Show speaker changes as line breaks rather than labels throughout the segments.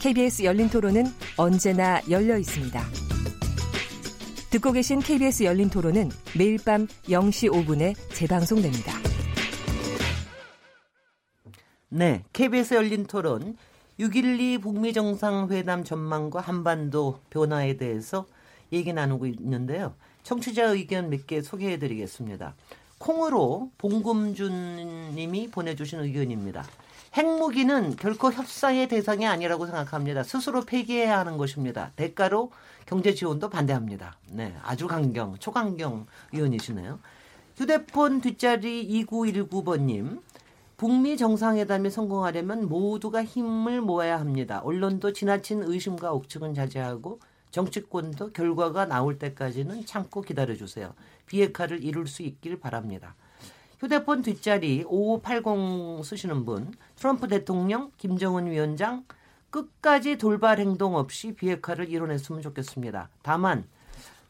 KBS 열린 토론은 언제나 열려 있습니다. 듣고 계신 KBS 열린 토론은 매일 밤 0시 5분에 재방송됩니다.
네, KBS 열린 토론 6.12 북미 정상회담 전망과 한반도 변화에 대해서 얘기 나누고 있는데요. 청취자 의견 몇 개 소개해 드리겠습니다. 콩으로 봉금준 님이 보내주신 의견입니다. 핵무기는 결코 협상의 대상이 아니라고 생각합니다. 스스로 폐기해야 하는 것입니다. 대가로 경제 지원도 반대합니다. 네, 아주 강경, 초강경 의원이시네요. 휴대폰 뒷자리 2919번님. 북미 정상회담이 성공하려면 모두가 힘을 모아야 합니다. 언론도 지나친 의심과 억측은 자제하고 정치권도 결과가 나올 때까지는 참고 기다려주세요. 비핵화를 이룰 수 있길 바랍니다. 휴대폰 뒷자리 5580 쓰시는 분, 트럼프 대통령, 김정은 위원장 끝까지 돌발 행동 없이 비핵화를 이뤄냈으면 좋겠습니다. 다만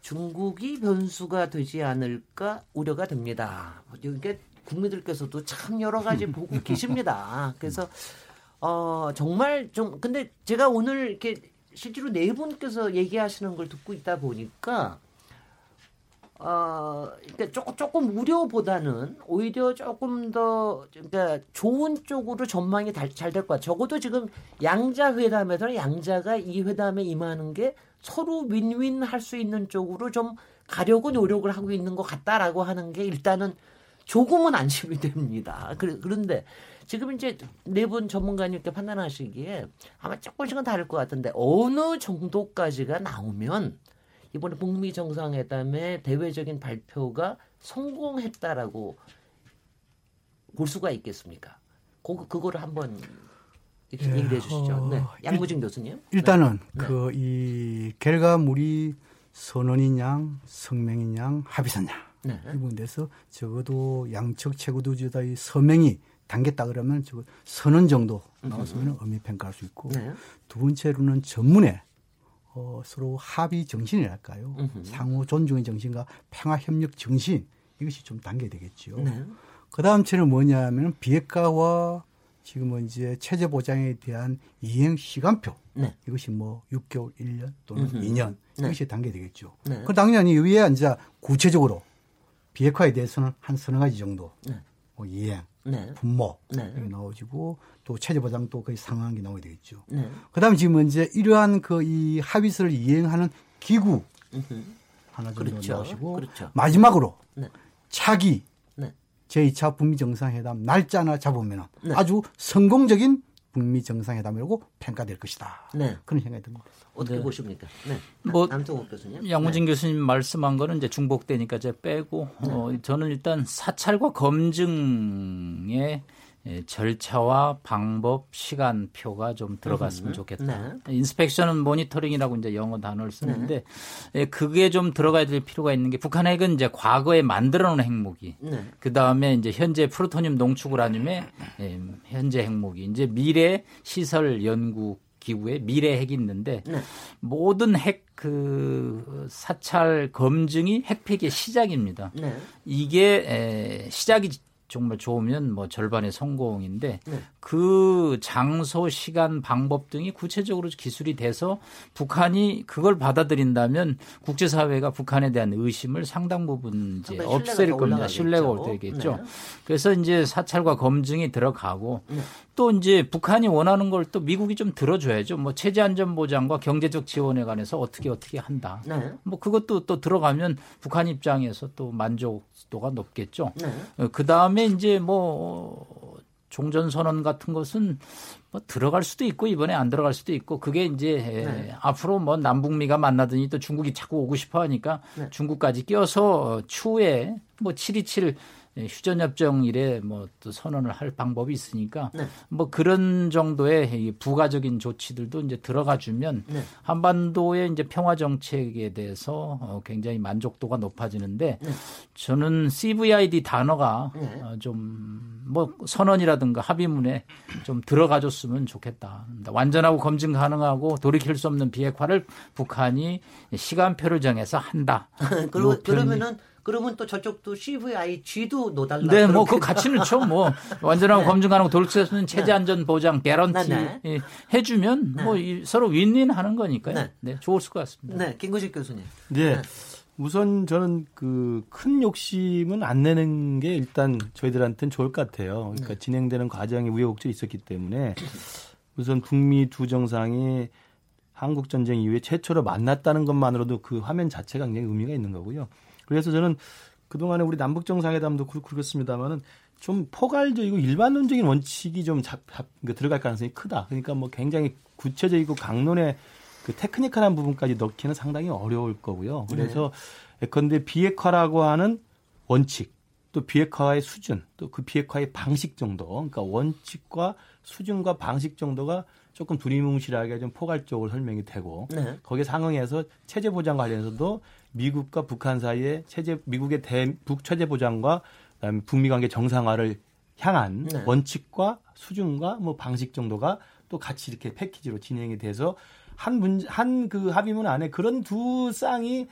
중국이 변수가 되지 않을까 우려가 됩니다. 이게 국민들께서도 참 여러 가지 보고 계십니다. 그래서 어 정말 좀 근데 제가 오늘 이렇게 실제로 네 분께서 얘기하시는 걸 듣고 있다 보니까 어, 그러니까 조금, 조금 우려보다는 오히려 조금 더, 그러니까 좋은 쪽으로 전망이 잘될것 같아요. 적어도 지금 양자 회담에서는 양자가 이 회담에 임하는 게 서로 윈윈 할 수 있는 쪽으로 좀 가려고 노력을 하고 있는 것 같다라고 하는 게 일단은 조금은 안심이 됩니다. 그런데 지금 이제 네 분 전문가님께 판단하시기에 아마 조금씩은 다를 것 같은데 어느 정도까지가 나오면 이번에 북미 정상회담의 대외적인 발표가 성공했다라고 볼 수가 있겠습니까? 그, 그거를 한번 이렇게 예, 얘기해 주시죠. 어, 네. 양무진 교수님.
일단은 네. 그이 결과물이 성명인 양, 합의서냐. 네. 이 부분에서 적어도 양측 최고도지사의 서명이 담겼다 그러면 저 선언 정도 나왔으면 의미 평가할 수 있고 네. 두 번째로는 전문에 어, 서로 합의 정신이랄까요? 으흠. 상호 존중의 정신과 평화 협력 정신 이것이 좀 단계 되겠죠. 네. 그 다음 채는 뭐냐면 비핵화와 지금 이제 체제 보장에 대한 이행 시간표 네. 이것이 뭐 6개월, 1년 또는 으흠. 2년 네. 이것이 단계 되겠죠. 네. 그 당연히 위에 이제 구체적으로 비핵화에 대해서는 한 서너 가지 정도 네. 뭐 이행, 네. 분모 네. 나오지고 또 체제 보장 도 거의 상한 게 나오게 되겠죠. 네. 그다음에 지금 이제 이러한 그 이 합의서를 이행하는 기구. 하나 정도 그렇죠. 나오시고 그렇죠. 마지막으로 네. 차기 네. 제2차 북미 정상회담 날짜 하나 잡으면 네. 아주 성공적인 북미 정상회담이라고 평가될 것이다. 네. 그런 생각이 듭니다.
어떻게 네. 보십니까? 네. 뭐 남정욱 교수님.
양무진
네.
교수님 말씀한 거는 이제 중복되니까 이제 빼고 네. 어, 저는 일단 사찰과 검증에 예, 절차와 방법, 시간표가 좀 들어갔으면 음, 좋겠다. 네. 인스펙션은 모니터링이라고 이제 영어 단어를 쓰는데 네. 그게 좀 들어가야 될 필요가 있는 게 북한 핵은 이제 과거에 만들어 놓은 핵무기. 네. 그 다음에 이제 현재 프로토늄 농축을 하님에 예, 현재 핵무기. 이제 미래 시설 연구 기구에 미래 핵이 있는데 네. 모든 핵 그 사찰 검증이 핵폐기의 시작입니다. 네. 이게 에, 시작이 정말 좋으면 뭐 절반의 성공인데 네. 그 장소, 시간, 방법 등이 구체적으로 기술이 돼서 북한이 그걸 받아들인다면 국제사회가 북한에 대한 의심을 상당 부분 이제 없앨 겁니다. 신뢰가 올 때겠죠. 네. 그래서 이제 사찰과 검증이 들어가고 네. 또 이제 북한이 원하는 걸 또 미국이 좀 들어줘야죠. 뭐 체제 안전 보장과 경제적 지원에 관해서 어떻게 어떻게 한다. 네. 뭐 그것도 또 들어가면 북한 입장에서 또 만족도가 높겠죠. 네. 그 다음에 이제 뭐 종전 선언 같은 것은 뭐 들어갈 수도 있고 이번에 안 들어갈 수도 있고 그게 이제 네. 앞으로 뭐 남북미가 만나더니 또 중국이 자꾸 오고 싶어 하니까 네. 중국까지 껴서 추후에 뭐727 휴전협정일에 뭐또 선언을 할 방법이 있으니까 네. 뭐 그런 정도의 부가적인 조치들도 이제 들어가 주면 네. 한반도의 이제 평화 정책에 대해서 어, 굉장히 만족도가 높아지는데 네. 저는 CVID 단어가 네. 어, 좀뭐 선언이라든가 합의문에 좀 들어가 줬으면 좋겠다. 완전하고 검증 가능하고 돌이킬 수 없는 비핵화를 북한이 시간표를 정해서 한다.
그러, 그러면은 그러면 또 저쪽도 CVI G도 놓달라.
네, 뭐 그 같이 넣죠. 뭐 완전하고 네. 검증 수 없는 체제 안전 보장 개런티 네, 네. 해주면 네. 뭐 서로 윈윈 하는 거니까요. 네. 네, 좋을 것 같습니다.
네, 김구식 교수님.
네. 네. 우선 저는 그 큰 욕심은 안 내는 게 일단 저희들한테는 좋을 것 같아요. 그러니까 네. 진행되는 과정에 우여곡절이 있었기 때문에 우선 북미 두 정상이 한국 전쟁 이후에 최초로 만났다는 것만으로도 그 화면 자체가 굉장히 의미가 있는 거고요. 그래서 저는 그동안에 우리 남북 정상회담도 그렇습니다만은 좀 포괄적이고 일반론적인 원칙이 좀 잡, 잡, 그러니까 들어갈 가능성이 크다. 그러니까 뭐 굉장히 구체적이고 강론의 그 테크니컬한 부분까지 넣기는 상당히 어려울 거고요. 그래서 네. 예컨대 비핵화라고 하는 원칙, 또 비핵화의 수준, 또 그 비핵화의 방식 정도, 그러니까 원칙과 수준과 방식 정도가 조금 두리뭉실하게 좀 포괄적으로 설명이 되고 네. 거기에 상응해서 체제 보장 관련해서도 미국과 북한 사이에 체제 미국의 대북 체제 보장과 그다음에 북미 관계 정상화를 향한 네. 원칙과 수준과 뭐 방식 정도가 또 같이 이렇게 패키지로 진행이 돼서 한 문 한 그 합의문 안에 그런 두 쌍이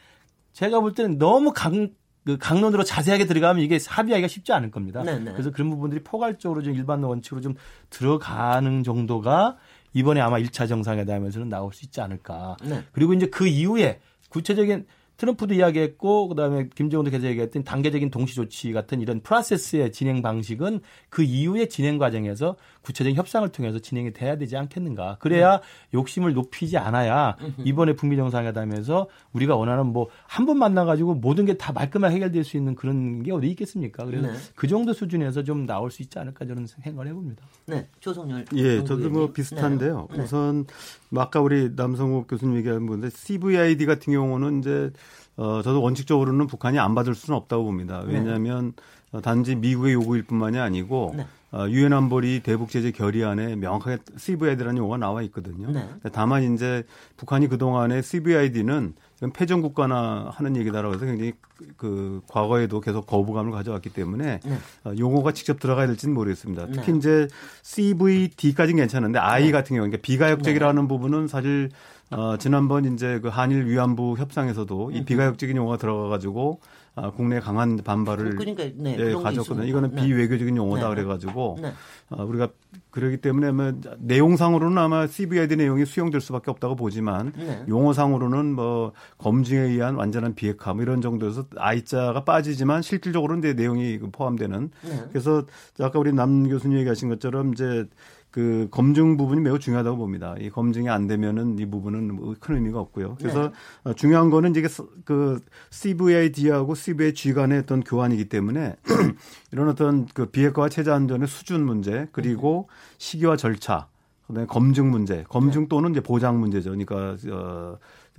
제가 볼 때는 너무 강, 그 강론으로 자세하게 들어가면 이게 합의하기가 쉽지 않을 겁니다. 네네. 네. 그래서 그런 부분들이 포괄적으로 좀 일반 원칙으로 좀 들어가는 정도가 이번에 아마 1차 정상회담에서는 나올 수 있지 않을까. 네. 그리고 이제 그 이후에 구체적인 트럼프도 이야기했고 그다음에 김정은도 계속 얘기했던 단계적인 동시 조치 같은 이런 프로세스의 진행 방식은 그 이후의 진행 과정에서 구체적인 협상을 통해서 진행이 돼야 되지 않겠는가. 그래야 네. 욕심을 높이지 않아야 이번에 북미 정상회담에서 우리가 원하는 뭐 한 번 만나 가지고 모든 게 다 말끔하게 해결될 수 있는 그런 게 어디 있겠습니까? 그래서 네. 그 정도 수준에서 좀 나올 수 있지 않을까 저는 생각을 해봅니다.
네, 조성열.
예, 저도 뭐 비슷한데요. 네. 우선 뭐 아까 우리 남성욱 교수님 얘기한 건데 CVID 같은 경우는 이제 어, 저도 원칙적으로는 북한이 안 받을 수는 없다고 봅니다. 네. 왜냐하면 네. 단지 미국의 요구일 뿐만이 아니고 네. 어, 유엔 안보리 대북 제재 결의안에 명확하게 CVID라는 용어가 나와 있거든요. 네. 다만 이제 북한이 그동안에 CVID는 패전 국가나 하는 얘기다라고 해서 굉장히 그 과거에도 계속 거부감을 가져왔기 때문에 네. 어, 용어가 직접 들어가야 될지는 모르겠습니다. 특히 네. 이제 CVD까지는 괜찮은데 I 같은 경우 그러니까 비가역적이라는 부분은 사실 어, 지난번 이제 그 한일 위안부 협상에서도 이 비가역적인 용어가 들어가 가지고 아, 국내 강한 반발을 그러니까, 네, 예, 가졌거든요. 이거는 네. 비외교적인 용어다 네. 그래가지고 네. 어, 우리가 그러기 때문에 뭐 내용상으로는 아마 CVID 내용이 수용될 수밖에 없다고 보지만 네. 용어상으로는 뭐 검증에 의한 완전한 비핵화 뭐 이런 정도에서 I자가 빠지지만 실질적으로는 내 내용이 포함되는 네. 그래서 아까 우리 남 교수님 얘기하신 것처럼 이제 그 검증 부분이 매우 중요하다고 봅니다. 이 검증이 안 되면은 이 부분은 뭐큰 의미가 없고요. 그래서 네. 어, 중요한 거는 이제 그 CVID하고 CVG 간의 어떤 교환이기 때문에 이런 어떤 그 비핵화 체제 안전의 수준 문제 그리고 시기와 절차 그다음에 검증 문제, 검증 네. 또는 이제 보장 문제죠. 그러니까 어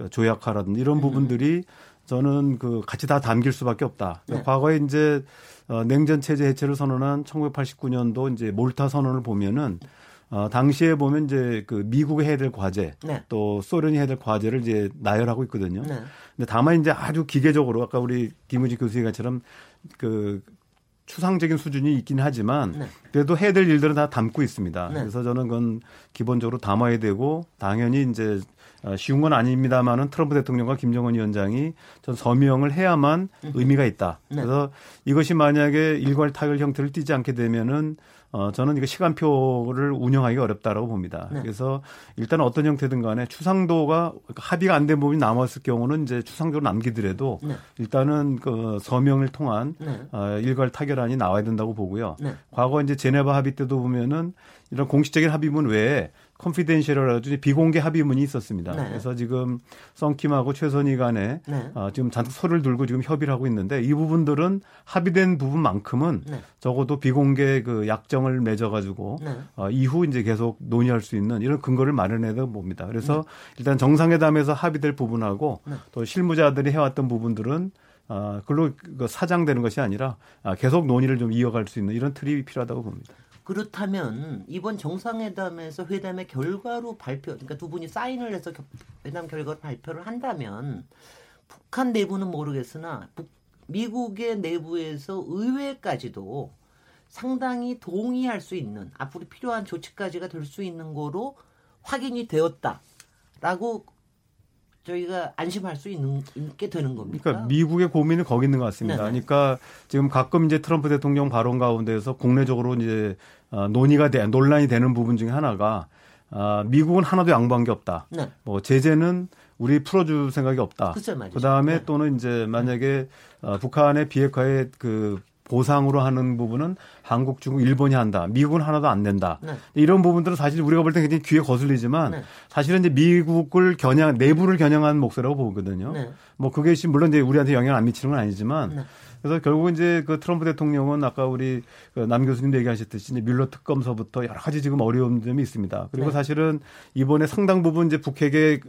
조약화라든지 이런 음. 부분들이 저는 그 같이 다 담길 수밖에 없다. 네. 과거에 이제 어 냉전 체제 해체를 선언한 1989년도 이제 몰타 선언을 보면은 어, 당시에 보면 이제 그 미국이 해야 될 과제 네. 또 소련이 해야 될 과제를 이제 나열하고 있거든요. 네. 근데 다만 이제 아주 기계적으로 아까 우리 김우지 교수 얘기처럼 그 추상적인 수준이 있긴 하지만 네. 그래도 해야 될 일들은 다 담고 있습니다. 네. 그래서 저는 그건 기본적으로 담아야 되고 당연히 이제 어, 쉬운 건 아닙니다만은 트럼프 대통령과 김정은 위원장이 전 서명을 해야만 음. 의미가 있다. 네. 그래서 이것이 만약에 일괄 타결 형태를 띠지 않게 되면은 어, 저는 이거 시간표를 운영하기가 어렵다라고 봅니다. 네. 그래서 일단 어떤 형태든 간에 추상도가 합의가 안 된 부분이 남았을 경우는 이제 추상적으로 남기더라도 네. 일단은 그 서명을 통한 네. 어, 일괄 타결안이 나와야 된다고 보고요. 네. 과거 이제 제네바 합의 때도 보면은 이런 공식적인 합의문 외에 컨피덴셜이라든지 비공개 합의문이 있었습니다. 네. 그래서 지금 썬킴하고 최선희 간에 네. 어, 지금 잔뜩 소를 들고 지금 협의를 하고 있는데 이 부분들은 합의된 부분만큼은 네. 적어도 비공개 그 약정을 맺어가지고 네. 어, 이후 이제 계속 논의할 수 있는 이런 근거를 마련해야 봅니다. 그래서 네. 일단 정상회담에서 합의될 부분하고 네. 또 실무자들이 해왔던 부분들은 아, 그걸로 그 사장되는 것이 아니라 아, 계속 논의를 좀 이어갈 수 있는 이런 틀이 필요하다고 봅니다.
그렇다면 이번 정상회담에서 회담의 결과로 발표, 그러니까 두 분이 사인을 해서 회담 결과를 발표를 한다면 북한 내부는 모르겠으나 북, 미국의 내부에서 의회까지도 상당히 동의할 수 있는 앞으로 필요한 조치까지가 될 수 있는 거로 확인이 되었다라고 저희가 안심할 수 있는 게 되는 겁니까?
그러니까 미국의 고민은 거기 있는 것 같습니다. 네네. 그러니까 지금 가끔 이제 트럼프 대통령 발언 가운데에서 국내적으로 이제 어, 논의가 돼 논란이 되는 부분 중에 하나가 아, 미국은 하나도 양보한 게 없다. 네. 뭐 제재는 우리 풀어줄 생각이 없다. 그 다음에 네. 또는 이제 만약에 어, 북한의 비핵화의 그 보상으로 하는 부분은 한국, 중국, 일본이 한다. 미국은 하나도 안 낸다. 네. 이런 부분들은 사실 우리가 볼 때 굉장히 귀에 거슬리지만 네. 사실은 이제 미국을 겨냥 내부를 겨냥한 목소리라고 보거든요. 네. 뭐 그게 물론 이제 우리한테 영향을 안 미치는 건 아니지만 네. 그래서 결국 이제 그 트럼프 대통령은 아까 우리 그남 교수님도 얘기하셨듯이 이제 뮬러 특검서부터 여러 가지 지금 어려운 점이 있습니다. 그리고 네. 사실은 이번에 상당 부분 이제 북핵에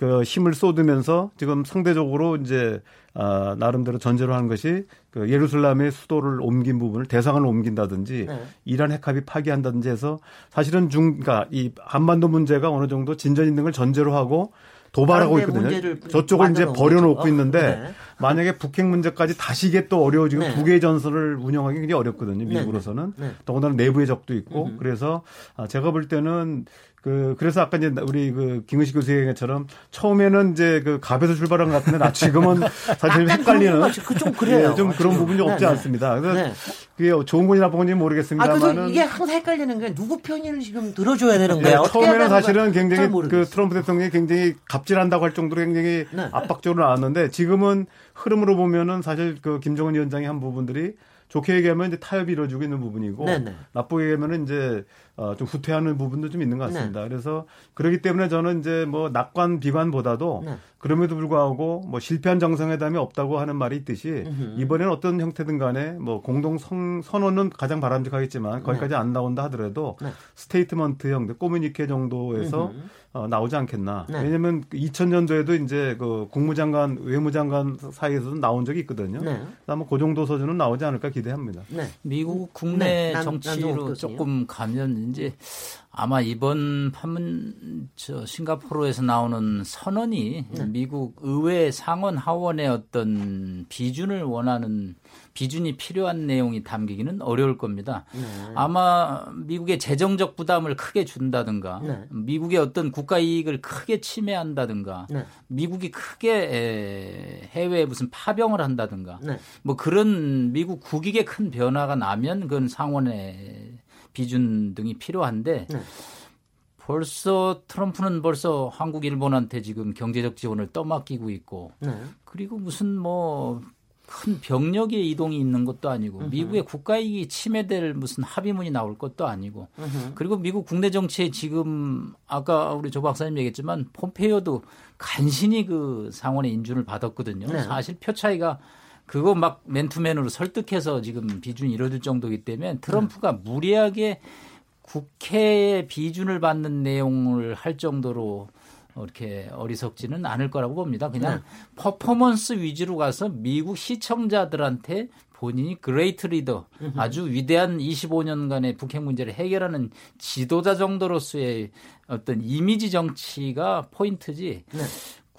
그 힘을 쏟으면서 지금 상대적으로 이제 아, 나름대로 전제로 하는 것이 그 예루살렘의 수도를 옮긴 부분을 대상을 옮긴다든지 네. 이란 핵합이 파기한다든지 해서 사실은 중, 그러니까 이 한반도 문제가 어느 정도 진전 있는 걸 전제로 하고 도발하고 있거든요. 저쪽을 이제 버려놓고 거죠. 있는데 네. 만약에 북핵 문제까지 다시 이게 또 어려워지고 네. 국외 전선을 운영하기 굉장히 어렵거든요. 네, 네. 미국으로서는 네. 더군다나 내부의 적도 있고 음. 그래서 아, 제가 볼 때는 그 그래서 아까 이제 우리 그 김은식 교수 얘기처럼 처음에는 이제 그 갑에서 출발한 것 같은데 나 지금은 사실 헷갈리는
그좀 그래요.
네, 좀 그런 부분이 네, 없지 네. 않습니다. 그래서 네. 그게 좋은 건지 나쁜 건지 모르겠습니다만
아, 이게 항상 헷갈리는 게 누구 편을 지금 들어줘야 되는 거예요.
네, 처음에는 사실은 굉장히 그 트럼프 대통령이 굉장히 갑질한다고 할 정도로 굉장히 네. 압박적으로 나왔는데 지금은 흐름으로 보면은 사실 그 김정은 위원장이 한 부분들이 좋게 얘기하면 이제 타협이 이루어지고 있는 부분이고 네네. 나쁘게 얘기하면 이제 어, 좀 후퇴하는 부분도 좀 있는 것 같습니다. 네. 그래서 그렇기 때문에 저는 이제 뭐 낙관 비관보다도 네. 그럼에도 불구하고 뭐 실패한 정상회담이 없다고 하는 말이 있듯이. 이번에는 어떤 형태든 간에 뭐 공동 성, 선언은 가장 바람직하겠지만 거기까지 네. 안 나온다 하더라도 네. statement 형태 코뮈니케 정도에서 어, 나오지 않겠나. 네. 왜냐면 2000년도에도 이제 그 국무장관, 외무장관 사이에서도 나온 적이 있거든요. 네. 아마 그 정도 수준은 나오지 않을까 기대합니다.
네. 미국 국내 네. 정치로 난, 조금 가면 이제 아마 이번 판문 저 싱가포르에서 나오는 선언이 네. 미국 의회 상원 하원의 어떤 비준을 원하는 비준이 필요한 내용이 담기기는 어려울 겁니다. 네. 아마 미국의 재정적 부담을 크게 준다든가 네. 미국의 어떤 국가 이익을 크게 침해한다든가 네. 미국이 크게 해외에 무슨 파병을 한다든가 네. 뭐 그런 미국 국익에 큰 변화가 나면 그건 상원의 비준 등이 필요한데 네. 벌써 트럼프는 벌써 한국 일본한테 지금 경제적 지원을 떠맡기고 있고 네. 그리고 무슨 뭐 큰 병력의 이동이 있는 것도 아니고 으흠. 미국의 국가이익이 침해될 무슨 합의문이 나올 것도 아니고 으흠. 그리고 미국 국내 정치에 지금 아까 우리 조 박사님 얘기했지만 폼페이오도 간신히 그 상원의 인준을 받았거든요. 네. 사실 표 차이가 그거 막 맨투맨으로 설득해서 지금 비준이 이뤄질 정도이기 때문에 트럼프가 무리하게 국회의 비준을 받는 내용을 할 정도로 이렇게 어리석지는 않을 거라고 봅니다. 그냥 네. 퍼포먼스 위주로 가서 미국 시청자들한테 본인이 great leader 아주 위대한 25년간의 북핵 문제를 해결하는 지도자 정도로서의 어떤 이미지 정치가 포인트지 네.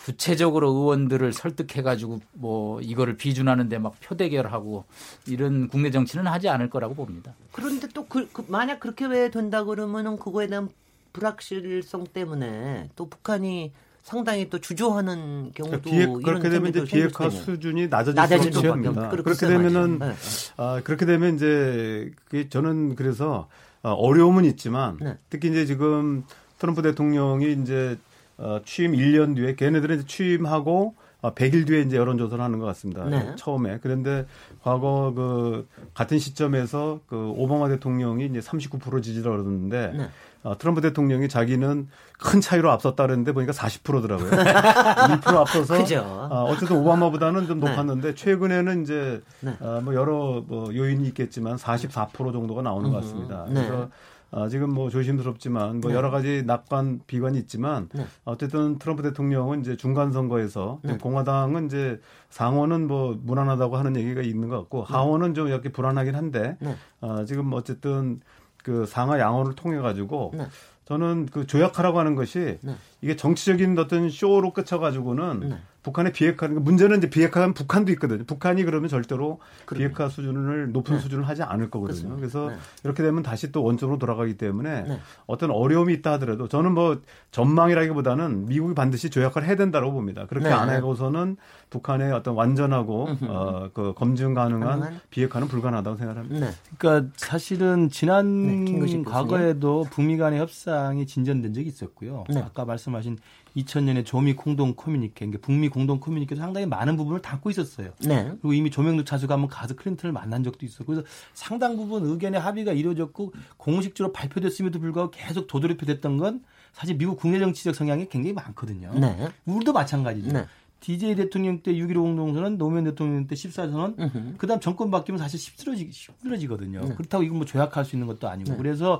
구체적으로 의원들을 설득해가지고 뭐 이거를 비준하는데 막 표대결하고 이런 국내 정치는 하지 않을 거라고 봅니다.
그런데 또 그, 그 만약 그렇게 왜 된다 그러면은 그거에 대한 불확실성 때문에 또 북한이 상당히 또 주저하는 경우도
비핵, 그렇게 되면 이제 비핵화 수준이 낮아질 수 있습니다. 그렇게 되면은 네. 아, 그렇게 되면 이제 그게 저는 그래서 어, 어려움은 있지만 네. 특히 이제 지금 트럼프 대통령이 이제 어, 취임 1년 뒤에 걔네들은 이제 취임하고 어, 100일 뒤에 이제 여론조사를 하는 것 같습니다. 네. 처음에. 그런데 과거 그 같은 시점에서 그 오바마 대통령이 이제 39% 지지를 얻었는데 네. 어, 트럼프 대통령이 자기는 큰 차이로 앞섰다 그랬는데 보니까 40%더라고요. 1% 앞서서 그죠. 어, 어쨌든 오바마보다는 좀 네. 높았는데 네. 최근에는 이제 네. 어, 뭐 여러 뭐 요인이 있겠지만 44% 정도가 나오는 것 같습니다. 네. 그래서 아, 지금 뭐 조심스럽지만 뭐 네. 여러 가지 낙관 비관이 있지만 네. 어쨌든 트럼프 대통령은 이제 중간 선거에서 네. 공화당은 이제 상원은 뭐 무난하다고 하는 얘기가 있는 것 같고 네. 하원은 좀 이렇게 불안하긴 한데 네. 아, 지금 어쨌든 그 상하 양원을 통해 가지고 네. 저는 그 조약하라고 하는 것이 이게 정치적인 어떤 쇼로 끝쳐가지고는 북한의 비핵화 문제는 이제 비핵화는 북한도 있거든요. 북한이 그러면 절대로 그럼요. 비핵화 수준을 높은 네. 수준을 하지 않을 거거든요. 그렇습니다. 그래서 네. 이렇게 되면 다시 또 원점으로 돌아가기 때문에 네. 어떤 어려움이 있다 하더라도 저는 뭐 전망이라기보다는 미국이 반드시 조약을 해야 된다고 봅니다. 그렇게 네. 안 하고서는 북한의 어떤 완전하고 어, 그 검증 가능한 가능한? 비핵화는 불가능하다고 생각합니다. 네.
그러니까 사실은 지난 네, 과거에도 북미 간의 협상이 진전된 적이 있었고요. 아까 말씀 하신 2000년에 조미 공동 커뮤니케, 그러니까 북미 공동 커뮤니케도 상당히 많은 부분을 담고 있었어요. 네. 그리고 이미 조명도 차수가 한번 가서 클린턴을 만난 적도 있었고, 그래서 상당 부분 의견의 합의가 이루어졌고 공식적으로 발표됐음에도 불구하고 계속 도돌이표 됐던 건 사실 미국 국내 정치적 성향이 굉장히 많거든요. 네. 우리도 마찬가지죠. 네. DJ 대통령 때 6.15 공동선언, 노무현 대통령 때 14선언, 그 다음 정권 바뀌면 사실 쉽들어지, 쉽들어지거든요. 네. 그렇다고 이건 뭐 조약할 수 있는 것도 아니고. 네. 그래서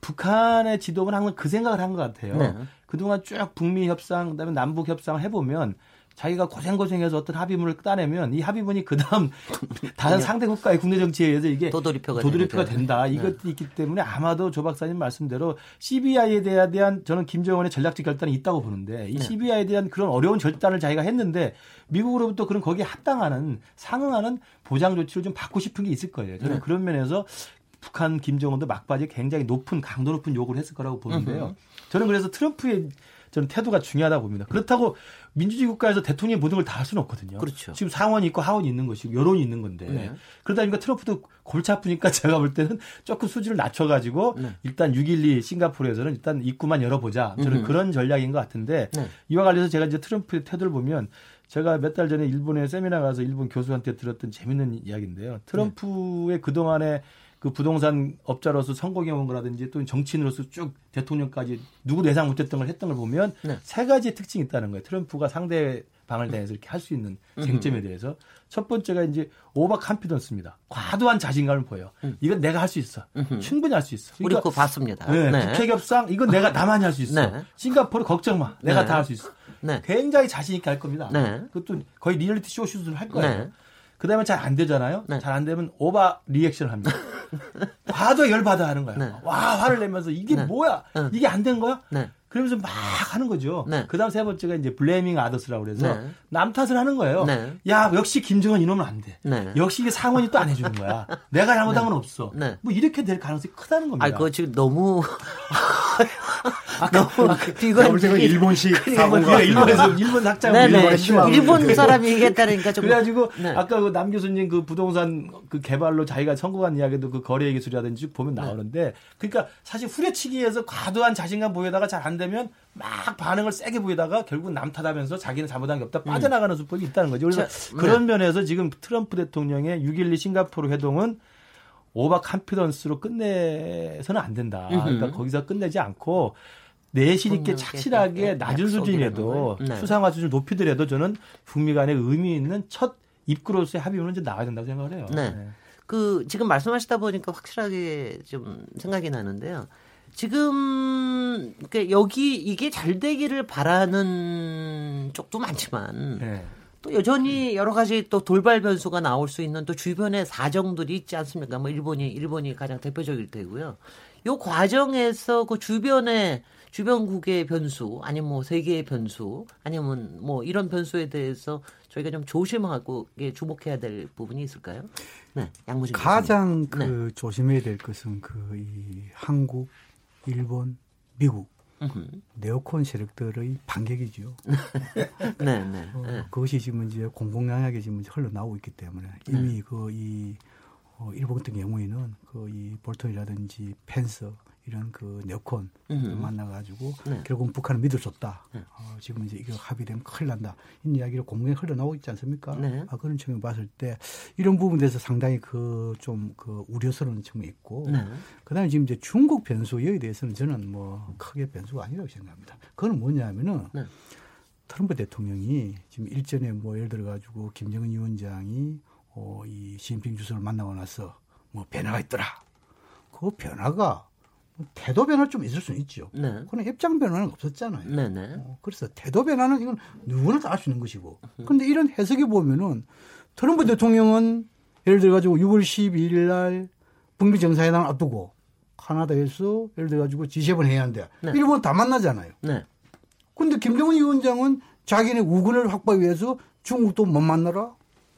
북한의 지도부는 항상 그 생각을 한 것 같아요. 네. 그동안 쭉 북미 협상, 그다음에 남북 협상을 해보면 자기가 고생고생해서 어떤 합의문을 따내면 이 합의문이 그다음 다른 상대 국가의 국내 정치에 의해서 이게 도돌이표가, 도돌이표가 된다. 네. 이것도 네. 있기 때문에 아마도 조 박사님 말씀대로 CBI에 대한 저는 김정은의 전략적 결단이 있다고 보는데 이 네. CBI에 대한 그런 어려운 결단을 자기가 했는데 미국으로부터 그런 거기에 합당하는 상응하는 보장 조치를 좀 받고 싶은 게 있을 거예요. 저는 네. 그런 면에서 북한 김정은도 막바지에 굉장히 높은 강도 높은 요구를 했을 거라고 보는데요. 저는 그래서 트럼프의 저는 태도가 중요하다고 봅니다. 그렇다고 민주주의 국가에서 대통령이 모든 걸 다 할 수는 없거든요. 그렇죠. 지금 상원이 있고 하원이 있는 것이고 여론이 있는 건데 네. 그러다 보니까 트럼프도 골치 아프니까 제가 볼 때는 조금 수준을 낮춰가지고 네. 일단 6.12 싱가포르에서는 일단 입구만 열어보자. 저는 음흠. 그런 전략인 것 같은데 네. 이와 관련해서 제가 이제 트럼프의 태도를 보면 제가 몇 달 전에 일본에 세미나 가서 일본 교수한테 들었던 재밌는 이야기인데요. 트럼프의 그동안의 그 부동산 업자로서 선거 경험이라든지 또 정치인으로서 쭉 대통령까지 누구도 예상 못했던 걸 했던 걸 보면 네. 세 가지의 특징이 있다는 거예요. 트럼프가 상대 방을 대해서 이렇게 할 수 있는 쟁점에 대해서 첫 번째가 이제 overconfidence입니다. 과도한 자신감을 보여. 음. 이건 내가 할 수 있어. 충분히 할 수 있어.
그러니까, 우리 그거 봤습니다.
네, 네. 북핵 협상 이건 내가 나만이 할 수 있어. 네. 싱가포르 걱정 마. 내가 네. 다할 수 있어. 네. 굉장히 자신 있게 할 겁니다. 네. 그것도 거의 리얼리티 쇼 슛을 할 거예요. 그 다음에 잘 안 되잖아요. 네. 잘안 되면 overreaction을 합니다. 화도 열받아 하는 거야. 네. 와, 화를 내면서 이게 네. 뭐야? 네. 이게 안 된 거야? 네. 그러면서 막 하는 거죠. 네. 그 다음 세 번째가 이제 blaming others라고 그래서 네. 남 탓을 하는 거예요. 네. 야, 역시 김정은 이놈은 안 돼. 네. 역시 이게 상원이 또 안 해주는 거야. 내가 잘못한 건 없어. 뭐 이렇게 될 가능성이 크다는 겁니다.
아, 그거 지금 너무
아, 너무 아, 비관. 그 일본식
사고가 일본에서 일본 학자
일본 일본 사람이 얘기했다니까 좀.
그래가지고 네. 아까 그 남 교수님 그 부동산 그 개발로 자기가 성공한 이야기도 그 거래 기술이라든지 보면 네. 나오는데 그러니까 사실 후려치기에서 과도한 자신감 보이다가 잘 안 되면 막 반응을 세게 보이다가 결국 남 탓하면서 자기는 잘못한 게 없다 음. 빠져나가는 수법이 있다는 거죠. 그래서 자, 그런 네. 면에서 지금 트럼프 대통령의 6.12 싱가포르 회동은 오버 칸피던스로 끝내서는 안 된다. 그러니까 거기서 끝내지 않고 내실 있게 착실하게 낮은 수준이라도 네. 수상화 수준을 높이더라도 저는 북미 간의 의미 있는 첫 입구로서의 합의문은 좀 나와야 된다고 생각을 해요. 네. 네.
그 지금 말씀하시다 보니까 확실하게 좀 생각이 나는데요. 지금 그 여기 이게 잘 되기를 바라는 쪽도 많지만 네. 또 여전히 여러 가지 또 돌발 변수가 나올 수 있는 또 주변의 사정들이 있지 않습니까? 뭐 일본이 일본이 가장 대표적일 테고요. 요 과정에서 그 주변에 주변국의 변수 아니면 뭐 세계의 변수 아니면 뭐 이런 변수에 대해서 저희가 좀 조심하고 주목해야 될 부분이 있을까요?
네, 양무진 가장 교수님. 그 네. 조심해야 될 것은 그 이 한국, 일본, 미국 네오콘 세력들의 반격이죠. 네, 네, 어, 네. 그것이 지금 이제 공공연하게 지금 흘러나오고 있기 때문에 이미 네. 그이 어, 일본 같은 경우에는 그 이 볼턴이라든지 펜서 이런 그 네오콘 만나가지고 네. 결국 북한을 믿을 수 없다. 네. 어, 지금 이제 이거 합의되면 큰일 난다. 이런 이야기를 공공에 흘러나오고 있지 않습니까? 네. 아, 그런 측면 봤을 때 이런 부분에서 상당히 그 좀그 그 우려스러운 측면이 있고 네. 그다음에 지금 이제 중국 변수 여기에 대해서는 저는 뭐 크게 변수가 아니라고 생각합니다. 그건 뭐냐면은 네. 트럼프 대통령이 지금 일전에 뭐 예를 들어 가지고 김정은 위원장이 어, 이 시진핑 주석을 만나고 나서 뭐 변화가 있더라. 그 변화가 뭐 태도 변화 좀 있을 수는 있죠. 네. 그러나 입장 변화는 없었잖아요. 네네. 네. 어, 그래서 태도 변화는 이건 누구나 다 알 수 있는 것이고. 그런데 이런 해석이 보면은 트럼프 대통령은 예를 들어 가지고 6월 12일 날 북미 정상회담 을 앞두고 카나다에서 예를 들어 가지고 G7 해야 하는데 네. 일본 다 만나잖아요. 네. 근데 김정은 위원장은 자기네 우군을 확보하기 위해서 중국도 못 만나라,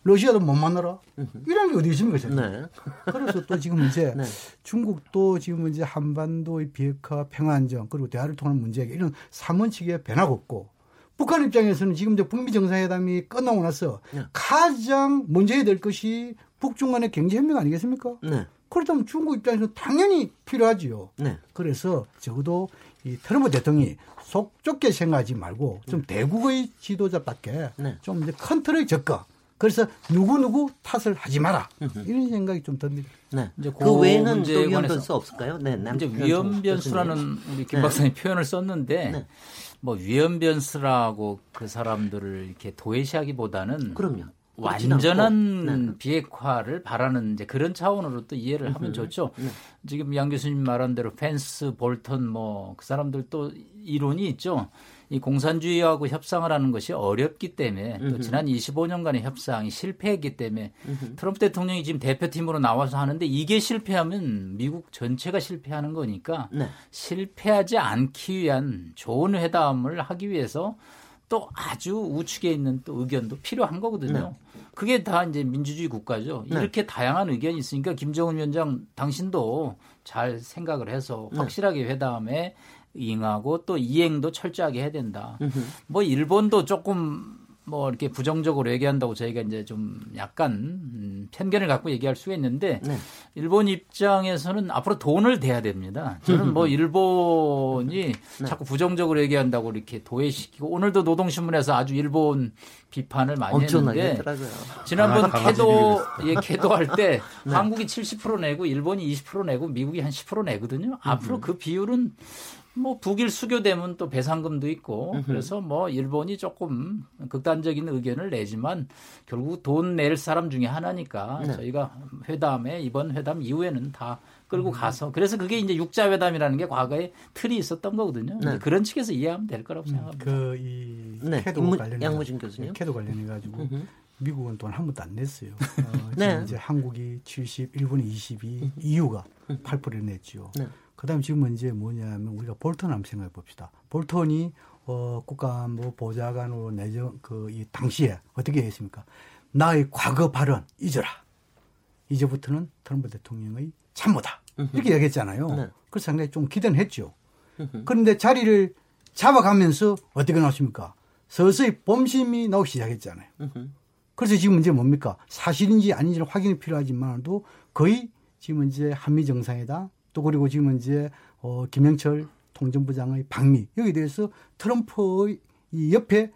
러시아도 못 만나라. 이런 게 어디 있습니까, 네. 그래서 또 지금 이제 네. 중국도 지금 이제 한반도의 비핵화, 평화안정 그리고 대화를 통한 문제 이런 삼원칙의 변화가 없고 북한 입장에서는 지금 이제 북미 정상회담이 끝나고 나서 네. 가장 먼저 해야 될 것이 북중 간의 경제 협력 아니겠습니까? 네. 그렇다면 중국 입장에서 당연히 필요하지요. 네. 그래서 적어도 이 트럼프 대통령이 속 좁게 생각하지 말고 좀 대국의 지도자답게 네. 좀 이제 큰 틀의 접근. 그래서 누구누구 탓을 하지 마라. 이런 생각이 좀 듭니다.
네. 이제 그 외에는 또 위험 변수 없을까요? 네.
이제 위험 변수라는 우리 김 네. 박사님 표현을 썼는데 네. 뭐 위험 변수라고 그 사람들을 이렇게 도외시하기보다는 그럼요. 완전한 네. 비핵화를 바라는 이제 그런 차원으로 또 이해를 하면 좋죠. 네. 지금 양 교수님 말한 대로 펜스, 볼턴 뭐 그 사람들 또 이론이 있죠. 이 공산주의하고 협상을 하는 것이 어렵기 때문에 또 지난 25년간의 협상이 실패했기 때문에 트럼프 대통령이 지금 대표팀으로 나와서 하는데 이게 실패하면 미국 전체가 실패하는 거니까 네. 실패하지 않기 위한 좋은 회담을 하기 위해서 또 아주 우측에 있는 또 의견도 필요한 거거든요. 네. 그게 다 이제 민주주의 국가죠. 네. 이렇게 다양한 의견이 있으니까 김정은 위원장 당신도 잘 생각을 해서 네. 확실하게 회담에 응하고 또 이행도 철저하게 해야 된다. 으흠. 뭐 일본도 조금 뭐 이렇게 부정적으로 얘기한다고 저희가 이제 좀 약간 음, 편견을 갖고 얘기할 수가 있는데 네. 일본 입장에서는 앞으로 돈을 대야 됩니다. 저는 뭐 일본이 네. 자꾸 부정적으로 얘기한다고 이렇게 도외시키고 오늘도 노동신문에서 아주 일본 비판을 많이 했는데 했더라고요. 지난번 아, 캐도 예 캐도 할 때 네. 한국이 70% 내고 일본이 20% 내고 미국이 한 10% 내거든요. 앞으로 그 비율은 뭐 북일 수교되면 또 배상금도 있고 그래서 뭐 일본이 조금 극단적인 의견을 내지만 결국 돈 낼 사람 중에 하나니까 네. 저희가 회담에 이번 회담 이후에는 다 끌고 음. 가서 그래서 그게 이제 육자 회담이라는 게 과거에 틀이 있었던 거거든요. 네. 그런 측에서 이해하면 될 거라고 음, 생각합니다.
그이 네. 캐도 관련
양무진 교수님
캐도 관련해 가지고 미국은 돈 한 번도 안 냈어요. 어, 네. 이제 한국이 70, 일본이 22, EU가 8%를 냈죠. 네. 그다음에 지금 문제 뭐냐면 우리가 볼턴 한번 생각해 봅시다. 볼턴이 어, 국가안보 보좌관으로 내정 그 이 당시에 어떻게 했습니까? 나의 과거 발언 잊어라. 이제부터는 트럼프 대통령의 참모다. 이렇게 얘기했잖아요. 네. 그래서 상당히 좀 기대는 했죠. 그런데 자리를 잡아가면서 어떻게 나왔습니까? 서서히 범심이 나오기 시작했잖아요. 그래서 지금 문제 뭡니까? 사실인지 아닌지는 확인이 필요하지만도 거의 지금 이제 한미 정상회담 또 그리고 지금 이제 어, 김영철 통전부장의 방미 여기에 대해서 트럼프의 이 옆에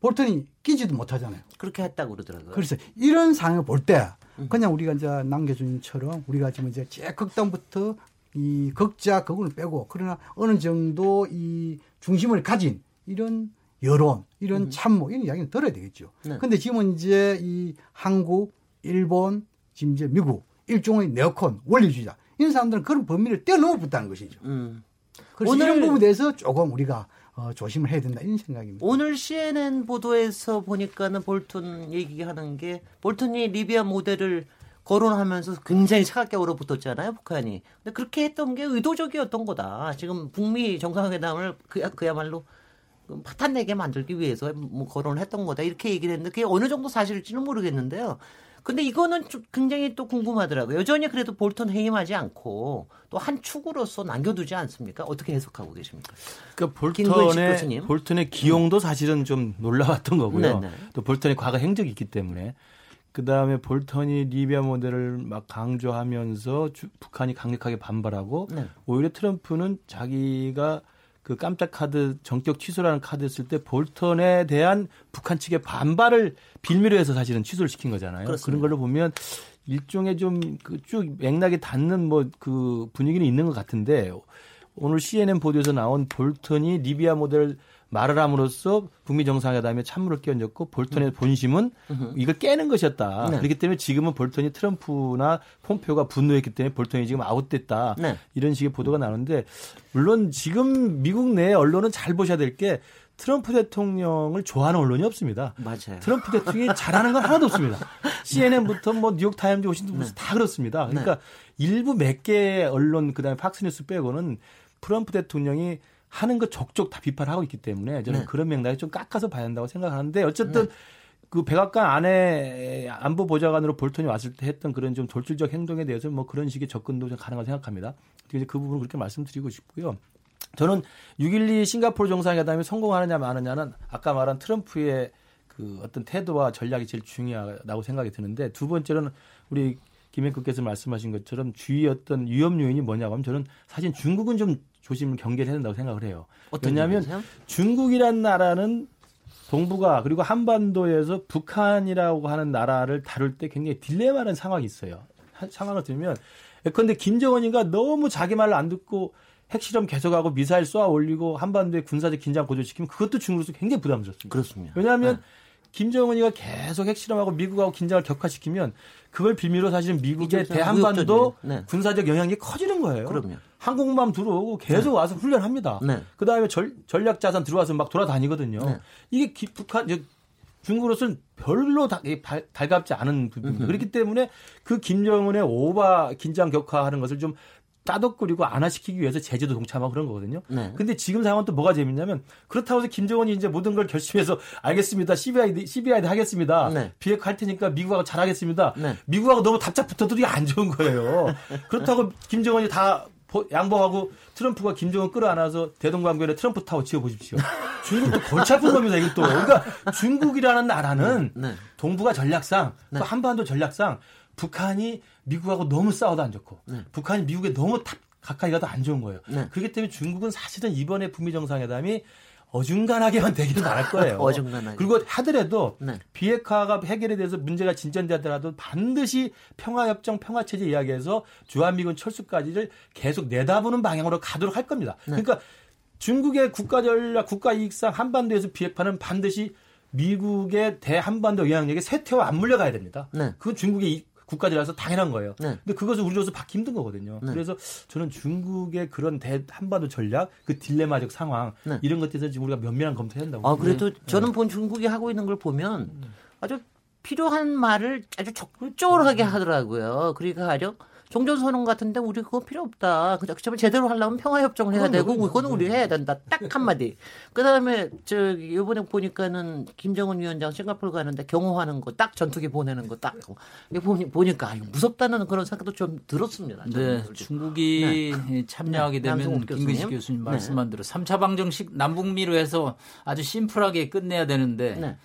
볼턴이 끼지도 못하잖아요.
그렇게 했다고 그러더라고요.
그래서 이런 상황을 볼 때 그냥 우리가 이제 남 교수님처럼 우리가 지금 이제 제극단부터 이 극자 극을 빼고 그러나 어느 정도 이 중심을 가진 이런 여론, 이런 참모 이런 이야기는 들어야 되겠죠. 네. 근데 지금은 이제 이 한국, 일본, 지금 이제 미국 일종의 네오콘 원리주의자 이런 사람들은 그런 범위를 뛰어넘어 붙다는 것이죠. 음. 그래서 오늘 이런 부분에 대해서 조금 우리가 어, 조심을 해야 된다 이런 생각입니다.
오늘 CNN 보도에서 보니까는 볼턴 얘기하는 게 볼턴이 리비아 모델을 거론하면서 굉장히 차갑게 얼어붙었잖아요, 북한이. 근데 그렇게 했던 게 의도적이었던 거다. 지금 북미 정상회담을 그야, 그야말로 파탄 내게 만들기 위해서 뭐 거론을 했던 거다. 이렇게 얘기를 했는데 그게 어느 정도 사실일지는 모르겠는데요. 근데 이거는 좀 굉장히 또 궁금하더라고요. 여전히 그래도 볼턴 해임하지 않고 또 한 축으로서 남겨두지 않습니까? 어떻게 해석하고 계십니까?
그러니까 볼턴의 볼턴의 기용도 사실은 좀 놀라웠던 거고요. 네네. 또 볼턴의 과거 행적이 있기 때문에 그 다음에 볼턴이 리비아 모델을 막 강조하면서 주, 북한이 강력하게 반발하고 네. 오히려 트럼프는 자기가 그 깜짝 카드 정격 취소라는 카드 했을 때 볼턴에 대한 북한 측의 반발을 빌미로 해서 사실은 취소를 시킨 거잖아요. 그렇습니다. 그런 걸로 보면 일종의 좀쭉 그 맥락에 닿는 뭐 그 분위기는 있는 것 같은데 오늘 CNN 보도에서 나온 볼턴이 리비아 모델 말을 함으로써 북미 정상회담에 찬물을 끼얹었고 볼턴의 음. 본심은 음. 이걸 깨는 것이었다. 네. 그렇기 때문에 지금은 볼턴이 트럼프나 폼페오가 분노했기 때문에 볼턴이 지금 아웃됐다. 네. 이런 식의 보도가 나오는데 물론 지금 미국 내 언론은 잘 보셔야 될 게 트럼프 대통령을 좋아하는 언론이 없습니다.
맞아요.
트럼프 대통령이 잘하는 건 하나도 없습니다. CNN부터 뭐 뉴욕 타임즈, 포스트 네. 다 그렇습니다. 그러니까 네. 일부 몇 개 언론 그다음에 팍스뉴스 빼고는 트럼프 대통령이 하는 거 족족 다 비판하고 있기 때문에 저는 네. 그런 맥락에 좀 깎아서 봐야 한다고 생각하는데 어쨌든 네. 그 백악관 안에 안보 보좌관으로 볼턴이 왔을 때 했던 그런 좀 돌출적 행동에 대해서 뭐 그런 식의 접근도 좀 가능하다고 생각합니다. 그래서 그 부분을 그렇게 말씀드리고 싶고요. 저는 6.12 싱가포르 정상회담이 성공하느냐 마느냐는 아까 말한 트럼프의 그 어떤 태도와 전략이 제일 중요하다고 생각이 드는데 두 번째로는 우리 김행국께서 말씀하신 것처럼 주의 어떤 위험 요인이 뭐냐고 하면 저는 사실 중국은 좀 조심을 경계를 해야 된다고 생각을 해요. 왜냐하면 중국이란 나라는 동북아 그리고 한반도에서 북한이라고 하는 나라를 다룰 때 굉장히 딜레마라는 상황이 있어요. 상황을 들면 그런데 김정은이가 너무 자기 말을 안 듣고 핵실험 계속하고 미사일 쏘아 올리고 한반도에 군사적 긴장 고조시키면 그것도 중국으로서 굉장히 부담스럽습니다.
그렇습니다.
왜냐하면 네. 김정은이가 계속 핵실험하고 미국하고 긴장을 격화시키면 그걸 빌미로 사실은 미국의 대한반도 네. 군사적 영향이 커지는 거예요.
그럼요.
항공모함 들어오고 계속 네. 와서 훈련합니다. 네. 그 다음에 전략 자산 들어와서 막 돌아다니거든요. 네. 이게 기, 북한 중국으로서는 별로 다, 발, 달갑지 않은 부분입니다. 그렇기 때문에 그 김정은의 오바 긴장 격화하는 것을 좀 따덕거리고 안화시키기 위해서 제재도 동참하고 그런 거거든요. 네. 근데 지금 상황은 또 뭐가 재밌냐면 그렇다고 해서 김정은이 이제 모든 걸 결심해서 알겠습니다. CBI, CBI 하겠습니다. 네. 비핵할 테니까 미국하고 잘하겠습니다. 네. 미국하고 너무 답작 붙어도 이안 좋은 거예요. 그렇다고 김정은이 다 양보하고 트럼프가 김정은 끌어안아서 대동강변에 트럼프 타워 지어보십시오. 중국도 골치 아픈 겁니다, 이것도. 그러니까 중국이라는 나라는 네. 동북아 전략상, 또 네. 한반도 전략상 북한이 미국하고 너무 싸워도 안 좋고 네. 북한이 미국에 너무 탑, 가까이 가도 안 좋은 거예요. 네. 그렇기 때문에 중국은 사실은 이번에 북미 정상회담이 어중간하게만 되기는 안할 거예요.
어중간하게.
그리고 하더라도 네. 비핵화가 해결에 대해서 문제가 진전되더라도 반드시 평화협정, 평화체제 이야기에서 주한미군 철수까지를 계속 내다보는 방향으로 가도록 할 겁니다. 네. 그러니까 중국의 국가전략, 국가이익상 한반도에서 비핵화는 반드시 미국의 대한반도 영향력에 쇠퇴와 안 물려가야 됩니다. 네. 그건 중국의 국가들이라서 당연한 거예요. 네. 근데 그것을 우리로서 받기 힘든 거거든요. 네. 그래서 저는 중국의 그런 대 한반도 전략, 그 딜레마적 상황 네. 이런 것들에서 지금 우리가 면밀한 검토해야 한다고.
아 그래도 네. 저는 본 중국이 하고 있는 걸 보면 아주 필요한 말을 아주 적극적으로 하게 하더라고요. 그러니까 가령 종전선언 같은데 우리 그거 필요 없다. 그냥 제대로 하려면 평화협정을 해야 되고 그거는 우리 해야 된다. 딱 한마디. 그다음에 저 이번에 보니까는 김정은 위원장 싱가포르 가는데 경호하는 거 딱 전투기 보내는 거 딱. 보니까 무섭다는 그런 생각도 좀 들었습니다.
네. 중국이 네. 참여하게 네. 되면 김근식 교수님 네. 말씀한 대로 3차 방정식 남북미로 해서 아주 심플하게 끝내야 되는데 네.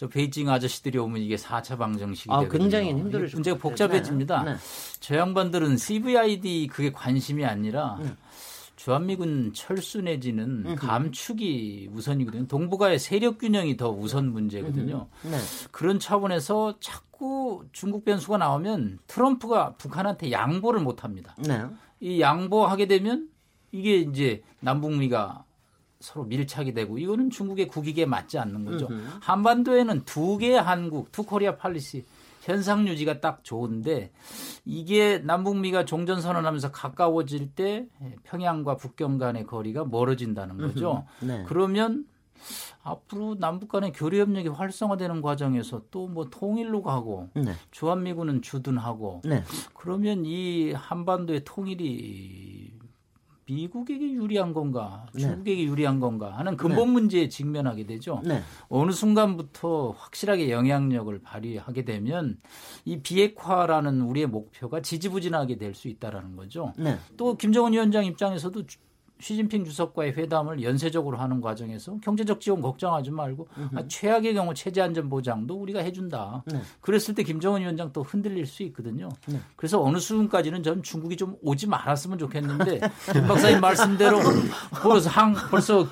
저 베이징 아저씨들이 오면 이게 4차 방정식이 아,
되거든요. 굉장히 힘들을
문제가 복잡해집니다. 네. 저 양반들은 CVID 그게 관심이 아니라 네. 주한미군 철수 내지는 감축이 우선이거든요. 동북아의 세력 균형이 더 우선 문제거든요. 네. 그런 차원에서 자꾸 중국 변수가 나오면 트럼프가 북한한테 양보를 못 합니다. 네. 이 양보하게 되면 이게 이제 남북미가 서로 밀착이 되고 이거는 중국의 국익에 맞지 않는 거죠. 으흠. 한반도에는 두 개의 한국, two Korea policy 현상 유지가 딱 좋은데 이게 남북미가 종전 선언하면서 가까워질 때 평양과 북경 간의 거리가 멀어진다는 거죠. 네. 그러면 앞으로 남북 간의 교류 협력이 활성화되는 과정에서 또 뭐 통일로 가고 네. 주한미군은 주둔하고 네. 그러면 이 한반도의 통일이 미국에게 유리한 건가, 네. 중국에게 네. 유리한 건가 하는 근본 네. 문제에 직면하게 되죠. 네. 어느 순간부터 확실하게 영향력을 발휘하게 되면 이 비핵화라는 우리의 목표가 지지부진하게 될 수 있다라는 거죠. 네. 또 김정은 위원장 입장에서도 시진핑 주석과의 회담을 연쇄적으로 하는 과정에서 경제적 지원 걱정하지 말고 아, 최악의 경우 체제 안전 보장도 우리가 해준다. 네. 그랬을 때 김정은 위원장 또 흔들릴 수 있거든요. 네. 그래서 어느 수준까지는 전 중국이 좀 오지 말았으면 좋겠는데 김 박사님 말씀대로 벌써 항 벌써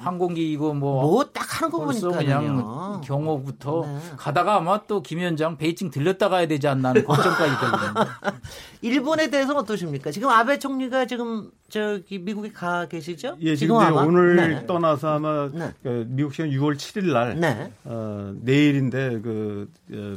항공기 이거
뭐뭐 딱 하는 거 보니까
그냥 경호부터 네. 가다가 아마 또 김 위원장 베이징 들렸다 가야 되지 않나 하는 걱정까지 들거든요.
일본에 대해서 어떠십니까? 지금 아베 총리가 지금 저기 미국에 가 계시죠?
예, 지금, 지금 오늘 네. 떠나서 아마 네. 그 미국 시간 6월 7일 날 네. 어, 내일인데 그 어,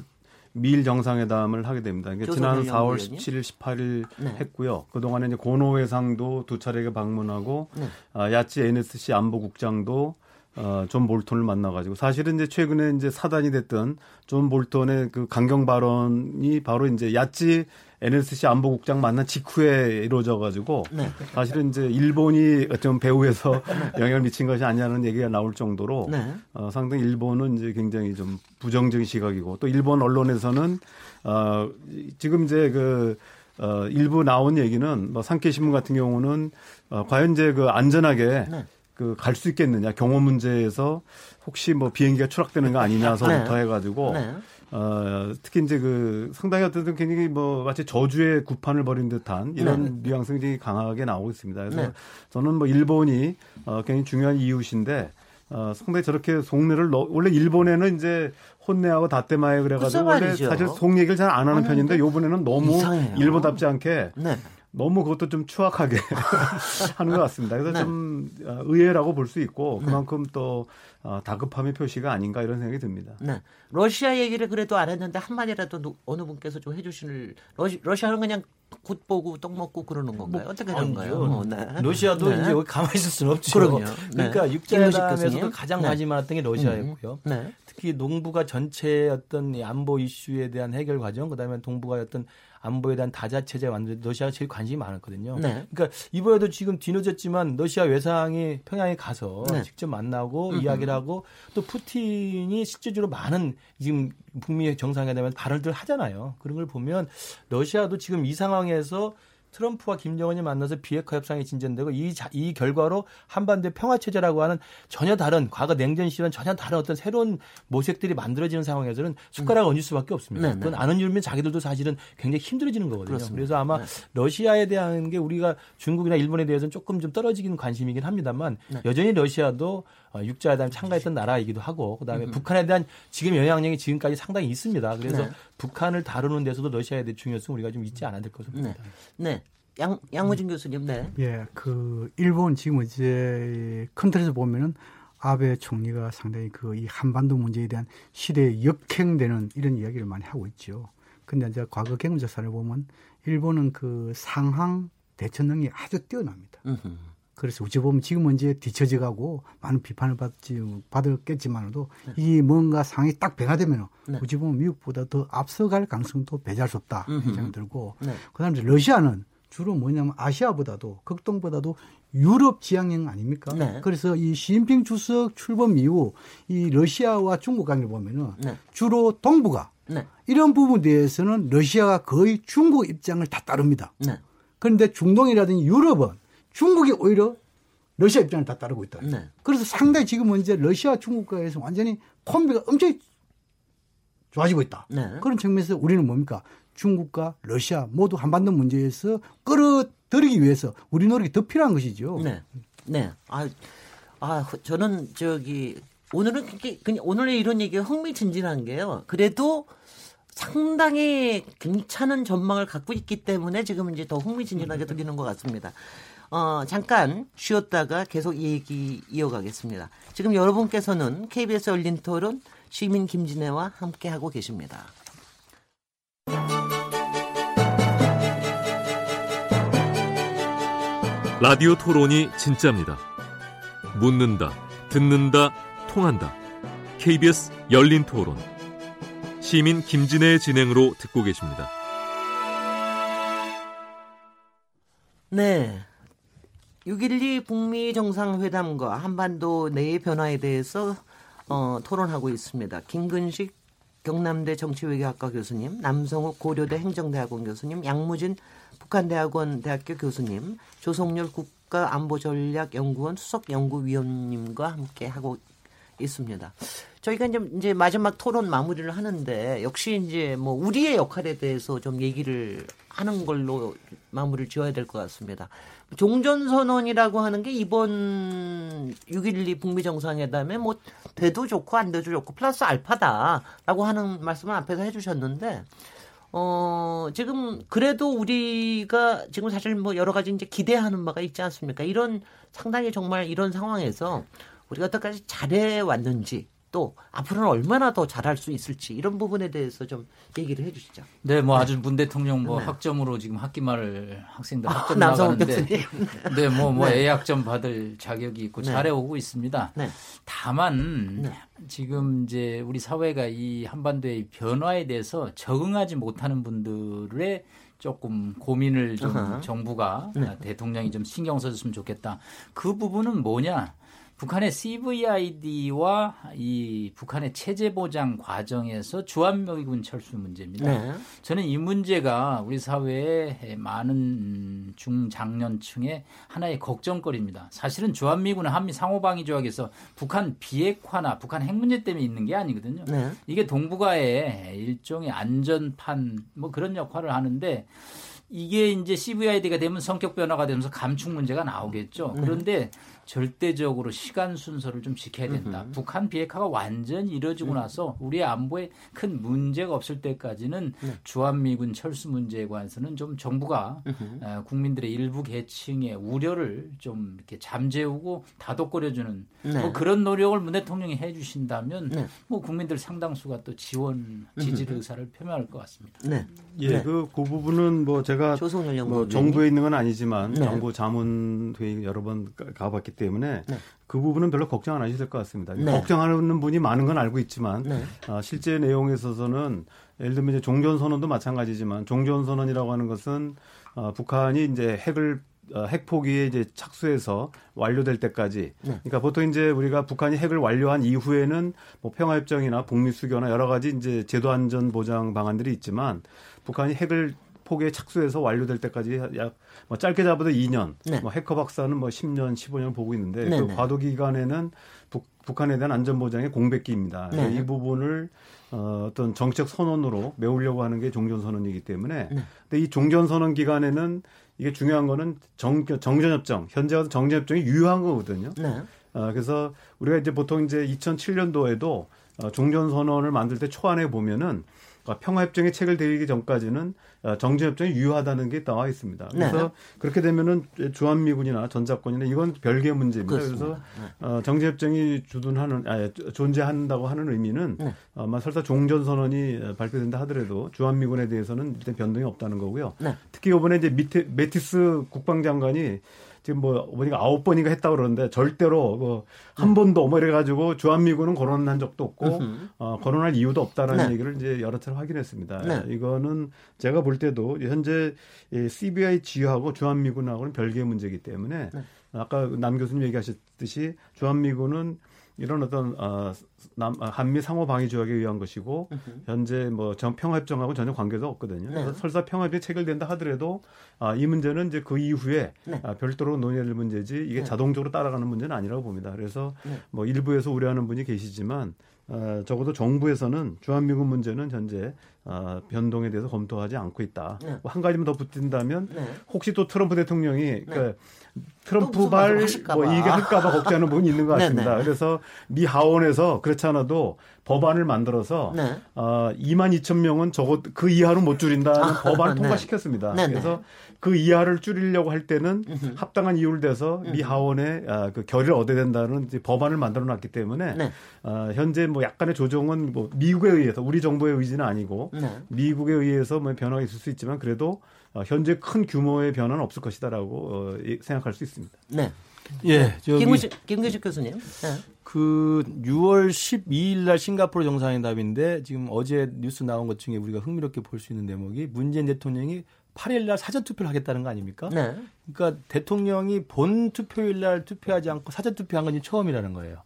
미일 정상회담을 하게 됩니다. 그러니까 지난 4월 17일, 18일 네. 했고요. 그 동안에 이제 고노 회상도 두 차례가 방문하고 네. 아, 야치 NSC 안보국장도 어, 존 볼턴을 만나가지고 사실은 이제 최근에 이제 사단이 됐던 존 볼턴의 그 강경 발언이 바로 이제 야치 NSC 안보국장 만난 직후에 이루어져가지고 네. 사실은 이제 일본이 어쩌면 배후에서 영향을 미친 것이 아니냐는 얘기가 나올 정도로 네. 어, 상당히 일본은 이제 굉장히 좀 부정적인 시각이고 또 일본 언론에서는 어, 지금 이제 그 어, 일부 나온 얘기는 뭐 상케 신문 같은 경우는 어, 과연 이제 그 안전하게 네. 그갈 수 있겠느냐 경호 문제에서 혹시 뭐 비행기가 추락되는 거 아니냐서부터 네. 해가지고 네. 어, 특히 이제 그 상당히 어떤 굉장히 뭐 마치 저주의 구판을 벌인 듯한 이런 네. 뉘앙스가 굉장히 강하게 나오고 있습니다. 그래서 네. 저는 뭐 일본이 어, 굉장히 중요한 이웃인데 어, 상당히 저렇게 속내를 넣, 원래 일본에는 이제 혼내하고 다떼마에 그래가지고 원래 사실 속 얘기를 잘 안 하는 편인데 요번에는 너무 이상해요. 일본답지 않게 네. 너무 그것도 좀 추악하게 하는 것 같습니다. 그래서 네. 좀 어, 의외라고 볼 수 있고 네. 그만큼 또 어, 다급함의 표시가 아닌가 이런 생각이 듭니다.
네. 러시아 얘기를 그래도 안 했는데 한마디라도 어느 분께서 좀 해주실 러시, 러시아는 그냥 굿 보고 떡 먹고 그러는 건가요? 뭐, 어떻게 되는가요? 어,
네. 러시아도 네. 이제 여기 가만히 있을 수는 없죠. 그럼요. 그러니까 네. 육자회담에서도 가장 네. 관심 많았던 게 러시아였고요. 음. 네. 특히 농부가 전체 어떤 안보 이슈에 대한 해결 과정, 그다음에 동북아 어떤 안보에 대한 다자체제 만들 러시아가 제일 관심이 많았거든요. 네. 그러니까 이번에도 지금 뒤늦었지만 러시아 외상이 평양에 가서 네. 직접 만나고 음흠. 이야기를 하고 또 푸틴이 실제적으로 많은 지금 북미 정상회담에서 발언들 하잖아요. 그런 걸 보면 러시아도 지금 이 상황에서 트럼프와 김정은이 만나서 비핵화 협상이 진전되고 이, 자, 이 결과로 한반도 평화 체제라고 하는 전혀 다른 과거 냉전 시절은 전혀 다른 어떤 새로운 모색들이 만들어지는 상황에서는 숟가락을 얹을 수밖에 없습니다. 네, 네. 그건 안 얹으면 자기들도 사실은 굉장히 힘들어지는 거거든요. 그렇습니다. 그래서 아마 네. 러시아에 대한 게 우리가 중국이나 일본에 대해서는 조금 좀 떨어지긴 관심이긴 합니다만 네. 여전히 러시아도 어, 육자회담에 참가했던 나라이기도 하고 그다음에 음. 북한에 대한 지금 영향력이 지금까지 상당히 있습니다. 그래서 네. 북한을 다루는 데서도 러시아에 대한 중요성 우리가 좀 잊지 않아야 될 것으로 봅니다.
네. 네. 양 양호진 교수님, 네.
예, 그 일본 지금 이제 큰 틀에서 보면은 아베 총리가 상당히 그 이 한반도 문제에 대한 시대에 역행되는 이런 이야기를 많이 하고 있죠. 근데 이제 과거 경제사를 보면 일본은 그 상황 대처 능력이 아주 뛰어납니다. 으흠. 그래서 어찌 보면 지금은 이제 뒤처져 가고 많은 비판을 받지, 받았겠지만도 네. 이 뭔가 상황이 딱 변화되면 네. 어찌 보면 미국보다 더 앞서갈 가능성도 배제할 수 없다. 생각이 들고 네. 그 다음에 러시아는 주로 뭐냐면 아시아보다도 극동보다도 유럽 지향형 아닙니까? 네. 그래서 이 시진핑 주석 출범 이후 이 러시아와 중국 관계를 보면은 네. 주로 동북아 네. 이런 부분에 대해서는 러시아가 거의 중국 입장을 다 따릅니다. 네. 그런데 중동이라든지 유럽은 중국이 오히려 러시아 입장을 다 따르고 있다. 네. 그래서 상당히 지금은 이제 러시아 중국과에서 완전히 콤비가 엄청 좋아지고 있다. 네. 그런 측면에서 우리는 뭡니까? 중국과 러시아 모두 한반도 문제에서 끌어들이기 위해서 우리 노력이 더 필요한 것이죠.
네. 네. 아, 아 저는 저기 오늘은 그냥 오늘의 이런 얘기가 흥미진진한 게요. 그래도 상당히 괜찮은 전망을 갖고 있기 때문에 지금 이제 더 흥미진진하게 들리는 것 같습니다. 어, 잠깐 쉬었다가 계속 얘기 이어가겠습니다. 지금 여러분께서는 KBS 열린 토론 시민 김진애와 함께하고 계십니다.
라디오 토론이 진짜입니다. 묻는다, 듣는다, 통한다. KBS 열린 토론. 시민 김진애의 진행으로 듣고 계십니다.
네. 6.12 북미 정상회담과 한반도 내의 변화에 대해서 어, 토론하고 있습니다. 김근식 경남대 정치외교학과 교수님, 남성욱 고려대 행정대학원 교수님, 양무진 북한대학원 대학교 교수님, 조성열 국가안보전략연구원 수석연구위원님과 함께 하고 있습니다. 저희가 이제, 이제 마지막 토론 마무리를 하는데 역시 이제 뭐 우리의 역할에 대해서 좀 얘기를 하는 걸로 마무리를 지어야 될 것 같습니다. 종전선언이라고 하는 게 이번 6.12 북미 정상회담에 뭐 돼도 좋고 안 돼도 좋고 플러스 알파다라고 하는 말씀을 앞에서 해주셨는데 어, 지금 그래도 우리가 지금 사실 뭐 여러 가지 이제 기대하는 바가 있지 않습니까? 이런 상당히 정말 이런 상황에서 우리가 어떻게까지 잘해 왔는지 또 앞으로는 얼마나 더 잘할 수 있을지 이런 부분에 대해서 좀 얘기를 해주시죠.
네, 뭐 아주 문 대통령 뭐 네. 학점으로 지금 학기말을 학생들 아, 학점 나가는데, 네, 뭐뭐 뭐 네. A학점 받을 자격이 있고 네. 잘해오고 있습니다. 네. 다만 네. 지금 이제 우리 사회가 이 한반도의 변화에 대해서 적응하지 못하는 분들의 조금 고민을 좀 uh-huh. 정부가 네. 대통령이 좀 신경 써줬으면 좋겠다. 그 부분은 뭐냐? 북한의 CVID와 이 북한의 체제 보장 과정에서 주한미군 철수 문제입니다. 네. 저는 이 문제가 우리 사회의 많은 중장년층의 하나의 걱정거리입니다. 사실은 주한미군은 한미 상호방위 조약에서 북한 비핵화나 북한 핵 문제 때문에 있는 게 아니거든요. 네. 이게 동북아의 일종의 안전판 뭐 그런 역할을 하는데 이게 이제 CVID가 되면 성격 변화가 되면서 감축 문제가 나오겠죠. 네. 그런데 절대적으로 시간 순서를 좀 지켜야 된다. 으흠. 북한 비핵화가 완전히 이루어지고 음. 나서 우리 안보에 큰 문제가 없을 때까지는 네. 주한미군 철수 문제에 관해서는 좀 정부가 어, 국민들의 일부 계층의 우려를 좀 이렇게 잠재우고 다독거려주는 네. 뭐 그런 노력을 문 대통령이 해주신다면 네. 뭐 국민들 상당수가 또 지원 지지 의사를 표명할 것 같습니다. 네.
예, 네. 그, 그 부분은 뭐 제가 뭐 정부에 있는 건 아니지만 네. 정부 자문 회의 여러 번 가봤기 때문에. 때문에 네. 그 부분은 별로 걱정 안 하셔도 될것 같습니다. 네. 걱정하는 분이 많은 건 알고 있지만 네. 아, 실제 내용에 있어서는 예를 들면 이제 종전 선언도 마찬가지지만 종전 선언이라고 하는 것은 어, 북한이 이제 핵을 어, 핵포기에 이제 착수해서 완료될 때까지. 네. 그러니까 보통 이제 우리가 북한이 핵을 완료한 이후에는 뭐 평화협정이나 북미 수교나 여러 가지 이제 제도 안전 보장 방안들이 있지만 북한이 핵을 포기에 착수해서 완료될 때까지 약 뭐 짧게 잡아도 2년, 네. 뭐 해커 박사는 뭐 10년, 15년 보고 있는데 네, 그 네. 과도 기간에는 북, 북한에 대한 안전 보장의 공백기입니다. 네. 이 부분을 어, 어떤 정책 선언으로 메우려고 하는 게 종전 선언이기 때문에 네. 근데 이 종전 선언 기간에는 이게 중요한 거는 정, 정전협정 현재 정전협정이 유효한 거거든요. 네. 어, 그래서 우리가 이제 보통 이제 2007년도에도 어, 종전 선언을 만들 때 초안에 보면은 그러니까 평화협정에 체결되기 전까지는 어, 정전협정이 유효하다는 게 나와 있습니다. 그래서 네. 그렇게 되면은 주한미군이나 전작권이나 이건 별개의 문제입니다. 그렇습니다. 그래서 네. 어, 정전협정이 주둔하는 아, 존재한다고 하는 의미는 네. 아마 설사 종전선언이 발표된다 하더라도 주한미군에 대해서는 일단 변동이 없다는 거고요. 네. 특히 이번에 이제 미테, 메티스 국방장관이 지금 뭐 어머니가 아홉 번인가 했다고 그러는데 절대로 그한 네. 번도 뭐 이래가지고 주한미군은 거론한 적도 없고 어, 거론할 이유도 없다라는 네. 얘기를 이제 여러 차례 확인했습니다. 네. 이거는 제가 볼 때도 현재 이 CBI 지휘하고 주한미군하고는 별개의 문제이기 때문에 네. 아까 남 교수님 얘기하셨듯이 주한미군은 이런 어떤 어, 남, 아, 한미 상호 방위 조약에 의한 것이고 으흠. 현재 뭐 평화 협정하고 전혀 관계도 없거든요. 네. 그래서 설사 평화협정이 체결된다 하더라도 아, 이 문제는 이제 그 이후에 네. 아, 별도로 논의할 문제지 이게 네. 자동적으로 따라가는 문제는 아니라고 봅니다. 그래서 네. 뭐 일부에서 우려하는 분이 계시지만 어, 적어도 정부에서는 주한미군 문제는 현재 어, 변동에 대해서 검토하지 않고 있다. 네. 한 가지만 더 붙인다면 네. 혹시 또 트럼프 대통령이 네. 그 트럼프 발 뭐 이게 할까봐 걱정하는 부분이 있는 것 네, 같습니다. 네. 그래서 미 하원에서 그렇지 않아도 법안을 만들어서 네. 어, 2만 2천 명은 저것 그 이하로 못 줄인다는 아, 법안을 네. 통과시켰습니다. 네, 네. 그래서 그 이하를 줄이려고 할 때는 음흠. 합당한 이유를 대서 미 하원에 아, 그 결의를 얻어야 된다는 법안을 만들어놨기 때문에 네. 어, 현재 뭐 약간의 조정은 뭐 미국에 의해서 우리 정부의 의지는 아니고 미국에 의해서 뭐 변화가 있을 수 있지만 그래도 어, 현재 큰 규모의 변화는 없을 것이다라고 어, 생각할 수 있습니다. 네.
예, 저기 김규식 교수님. 네.
그 6월 12일 날 싱가포르 정상회담인데 지금 어제 뉴스 나온 것 중에 우리가 흥미롭게 볼 수 있는 대목이 문재인 대통령이 8일 날 사전 투표를 하겠다는 거 아닙니까? 네. 그러니까 대통령이 본 투표일 날 투표하지 않고 사전 투표한 건 처음이라는 거예요.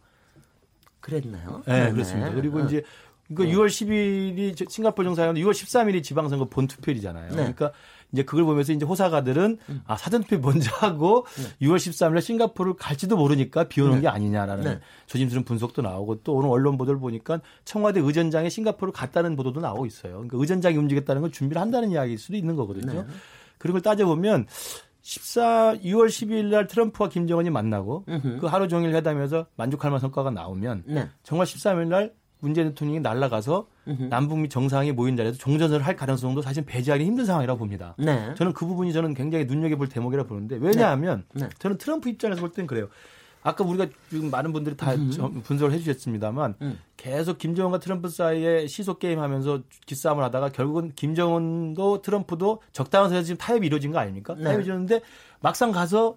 그랬나요?
네, 네. 그렇습니다. 그리고 어. 이제 그러니까 네. 6월 10일이 싱가포르 정상회담 6월 13일이 지방선거 본 투표일이잖아요. 네. 그러니까 이제 그걸 보면서 이제 호사가들은 음. 아 사전투표 먼저 하고 네. 6월 13일에 싱가포르를 갈지도 모르니까 비오는 네. 게 아니냐라는 네. 조심스러운 분석도 나오고 또 오늘 언론 보도를 보니까 청와대 의전장이 싱가포르를 갔다는 보도도 나오고 있어요. 그러니까 의전장이 움직였다는 걸 준비를 한다는 이야기일 수도 있는 거거든요. 네. 그런 걸 따져보면 14, 6월 12일 날 트럼프와 김정은이 만나고 으흠. 그 하루 종일 회담에서 만족할 만한 성과가 나오면 네. 정말 13일 날 문재인 대통령이 날아가서 남북미 정상이 모인 자리에서 종전선을 할 가능성도 사실 배제하기 힘든 상황이라고 봅니다. 네. 저는 그 부분이 저는 굉장히 눈여겨볼 대목이라고 보는데 왜냐하면 네. 네. 저는 트럼프 입장에서 볼 땐 그래요. 아까 우리가 지금 많은 분들이 다 음. 분석을 해주셨습니다만 음. 계속 김정은과 트럼프 사이에 시속 게임 하면서 기싸움을 하다가 결국은 김정은도 트럼프도 적당한 선에서 지금 타협이 이루어진 거 아닙니까? 네. 타협이 이루어졌는데 막상 가서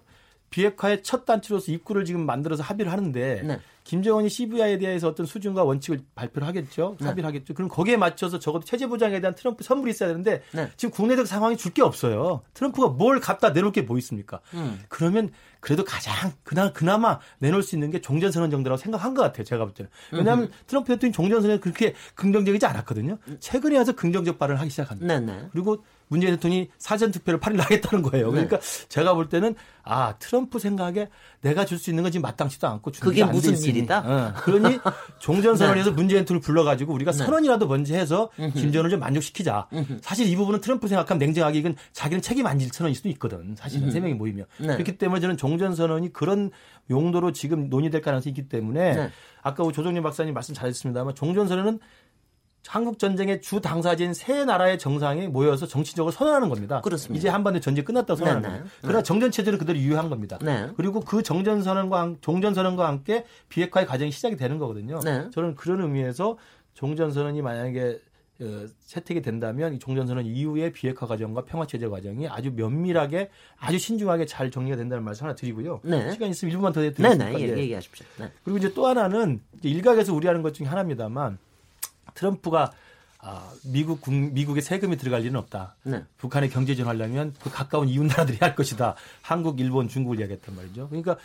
비핵화의 첫 단추로서 입구를 지금 만들어서 합의를 하는데 네. 김정은이 CVI에 대해서 어떤 수준과 원칙을 발표를 하겠죠. 네. 합의를 하겠죠. 그럼 거기에 맞춰서 적어도 체제 보장에 대한 트럼프 선물이 있어야 되는데 네. 지금 국내적 상황이 줄 게 없어요. 트럼프가 뭘 갖다 내놓을 게 뭐 있습니까? 음. 그러면 그래도 가장 그나 그나마 내놓을 수 있는 게 종전선언 정도라고 생각한 것 같아요. 제가 볼 때는. 왜냐하면 음. 트럼프 대통령이 종전선언에 그렇게 긍정적이지 않았거든요. 최근에 와서 긍정적 발언을 하기 시작합니다. 네네. 그리고 문재인 대통령이 사전 투표를 8일 하겠다는 거예요. 네. 그러니까 네. 제가 볼 때는 아 트럼프 생각에 내가 줄 수 있는 건 지금 마땅치도 않고
그게 무슨 일이다?
어. 그러니 종전 선언에서 네. 문재인 대통령을 불러가지고 우리가 네. 선언이라도 먼저 해서 김정은을 좀 만족시키자. 사실 이 부분은 트럼프 생각하면 냉정하게 이건 자기는 책임 안 질 선언일 수도 있거든. 사실은 세 명이 모이면 네. 그렇기 때문에 저는 종전 선언이 그런 용도로 지금 논의될 가능성이 있기 때문에 네. 아까 조정림 박사님 말씀 잘했습니다만 종전 선언은 한국 전쟁의 주 당사자인 세 나라의 정상이 모여서 정치적으로 선언하는 겁니다.
그렇습니다.
이제 한반도 전쟁 끝났다고 선언하는 네, 네. 겁니다. 그러나 정전 체제는 그대로 유효한 겁니다. 네. 그리고 그 정전 선언과 종전 선언과 함께 비핵화의 과정이 시작이 되는 거거든요. 네. 저는 그런 의미에서 종전 선언이 만약에 어, 채택이 된다면 이 종전선언 이후의 비핵화 과정과 평화 체제 과정이 아주 면밀하게 아주 신중하게 잘 정리가 된다는 말씀 하나 드리고요. 네. 시간 있으면 1분만 더 드리겠습니다.
네, 네. 예, 얘기하십시오. 네.
그리고 이제 또 하나는 일각에서 우려하는 것 중에 하나입니다만 트럼프가 아, 미국 미국의 세금이 들어갈 일은 없다. 네. 북한의 경제 전 하려면 그 가까운 이웃 나라들이 할 것이다. 한국, 일본, 중국을 이야기했단 말이죠. 그러니까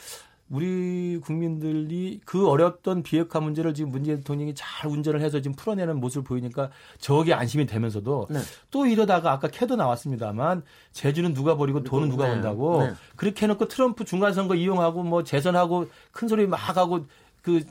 우리 국민들이 그 어렵던 비핵화 문제를 지금 문재인 대통령이 잘 운전을 해서 지금 풀어내는 모습을 보이니까 저게 안심이 되면서도 네. 또 이러다가 아까 캐도 나왔습니다만 제주는 누가 버리고 돈은 누가 네. 본다고 네. 그렇게 해놓고 트럼프 중간선거 이용하고 뭐 재선하고 큰 소리 막 하고 그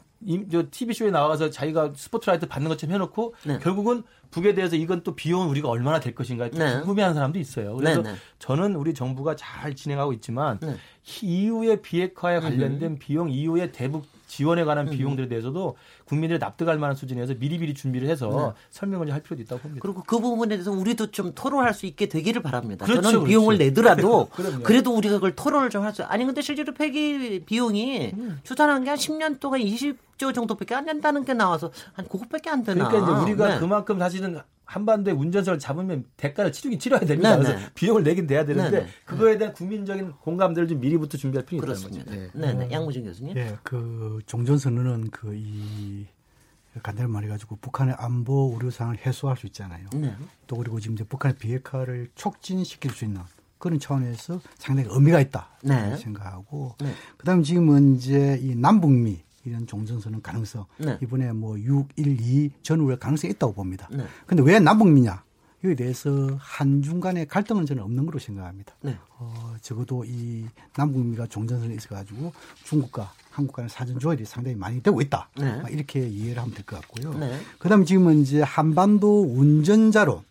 저 TV쇼에 나와서 자기가 스포트라이트 받는 것처럼 해놓고 네. 결국은 북에 대해서 이건 또 비용은 우리가 얼마나 될 것인가 네. 궁금해하는 사람도 있어요. 그래서 네, 네. 저는 우리 정부가 잘 진행하고 있지만 네. 이후의 비핵화에 관련된 음. 비용 이후의 대북 지원에 관한 음. 비용들에 대해서도 국민들이 납득할 만한 수준에서 미리미리 준비를 해서 네. 설명을 할 필요도 있다고 봅니다.
그리고 그 부분에 대해서 우리도 좀 토론할 수 있게 되기를 바랍니다. 그렇죠, 저는 그렇죠. 비용을 내더라도 그래도 우리가 그걸 토론을 좀 할 수. 아니 근데 실제로 폐기 비용이 음. 추산한 게 한 10년 동안 20조 정도밖에 안 된다는 게 나와서 한 그것밖에 안 되나.
그러니까 이제 우리가 네. 그만큼 사실은 한반도에 운전선을 잡으면 대가를 치르긴 치러야 됩니다. 네, 그래서 네. 비용을 내긴 돼야 되는데 네, 네. 그거에 대한 국민적인 공감대를 좀 미리부터 준비할 필요가 있다는 거죠.
네, 네, 네. 양무진 교수님.
예, 그 종전선언은 그 이 간단히 말해가지고 북한의 안보 우려 상을 해소할 수 있잖아요. 네. 또 그리고 지금 이제 북한의 비핵화를 촉진시킬 수 있는 그런 차원에서 상당히 의미가 있다 네. 생각하고 네. 그다음에 지금은 이제 이 남북미 이런 종전선언 가능성 네. 이번에 뭐 6, 1, 2 전후에 가능성이 있다고 봅니다. 네. 근데 왜 남북미냐? 여기에 대해서 한중 간의 갈등은 저는 없는 걸로 생각합니다. 네. 어, 적어도 이 남북미가 종전선언에 있어 가지고 중국과 한국 간의 사전 조율이 상당히 많이 되고 있다. 네. 이렇게 이해를 하면 될 것 같고요. 네. 그다음에 지금은 이제 한반도 운전자론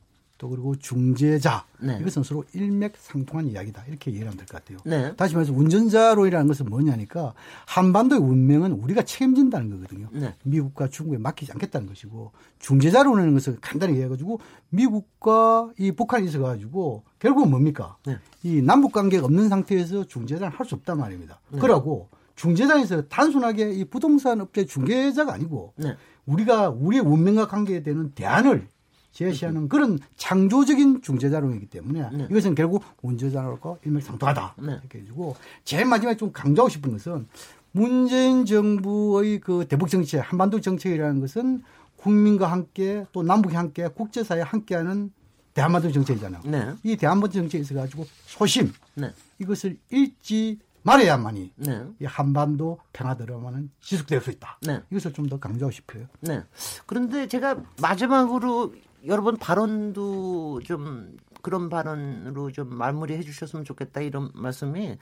또 그리고 중재자 네. 이것은 서로 일맥상통한 이야기다 이렇게 이해하면 될 것 같아요. 네. 다시 말해서 운전자로이라는 것은 뭐냐니까 한반도의 운명은 우리가 책임진다는 거거든요. 네. 미국과 중국에 맡기지 않겠다는 것이고 중재자로는 것을 간단히 이해해가지고 미국과 이 북한이 있어가지고 결국은 뭡니까? 네. 이 남북 관계가 없는 상태에서 중재자를 할수 없단 말입니다. 네. 그러고 중재자에서 단순하게 이 부동산 업체 중개자가 아니고 네. 우리가 우리의 운명과 관계되는 대안을 제시하는 그런 창조적인 중재자론이기 때문에 네. 이것은 결국 운전자론과 일맥상통하다 네. 이렇게 해주고 제일 마지막에 좀 강조하고 싶은 것은 문재인 정부의 그 대북 정책, 한반도 정책이라는 것은 국민과 함께 또 남북이 함께 국제사회 함께하는 대한반도 정책이잖아요. 네. 이 대한반도 정책에 있어 가지고 소심 네. 이것을 잃지 말해야만이 네. 이 한반도 평화 드라마는 지속될 수 있다. 네. 이것을 좀 더 강조하고 싶어요.
네. 그런데 제가 마지막으로 여러분 발언도 좀 그런 발언으로 좀 마무리해 주셨으면 좋겠다 이런 말씀이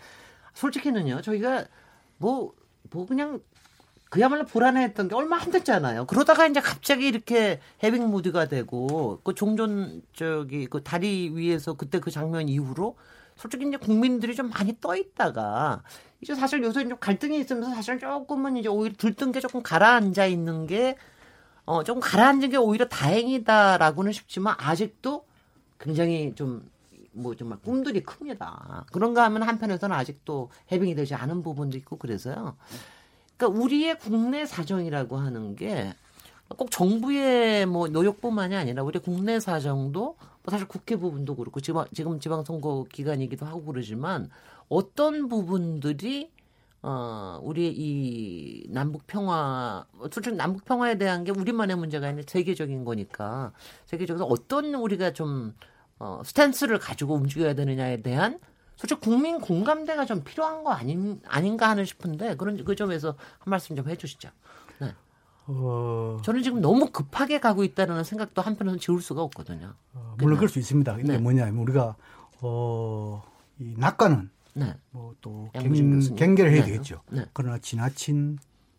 솔직히는요 저희가 뭐뭐 뭐 그냥 그야말로 불안해했던 게 얼마 안 됐잖아요. 그러다가 이제 갑자기 이렇게 해빙 무드가 되고 그 종전 저기 그 다리 위에서 그때 그 장면 이후로 솔직히 이제 국민들이 좀 많이 떠 있다가 이제 사실 요새 좀 갈등이 있으면서 사실 조금은 이제 오히려 들뜬 게 조금 가라앉아 있는 게 어, 조금 가라앉은 게 오히려 다행이다라고는 싶지만 아직도 굉장히 좀, 뭐 정말 꿈들이 큽니다. 그런가 하면 한편에서는 아직도 해빙이 되지 않은 부분도 있고 그래서요. 그러니까 우리의 국내 사정이라고 하는 게 꼭 정부의 뭐 노력뿐만이 아니라 우리 국내 사정도 뭐 사실 국회 부분도 그렇고 지금 지금 지방선거 기간이기도 하고 그러지만 어떤 부분들이 어, 우리 이 남북 평화, 솔직히 남북 평화에 대한 게 우리만의 문제가 아니라 세계적인 거니까 세계적으로 어떤 우리가 좀 어, 스탠스를 가지고 움직여야 되느냐에 대한 솔직히 국민 공감대가 좀 필요한 거 아닌 아닌가 하는 싶은데 그런 그 점에서 한 말씀 좀 해주시죠. 네. 어... 저는 지금 너무 급하게 가고 있다는 생각도 한편으로는 지울 수가 없거든요.
어, 물론 그럴 수 있습니다. 근데 네. 뭐냐면 우리가 어, 이 낙관은 네. 뭐또 경계를 해야 네. 되겠죠. 네. 그러나 지나친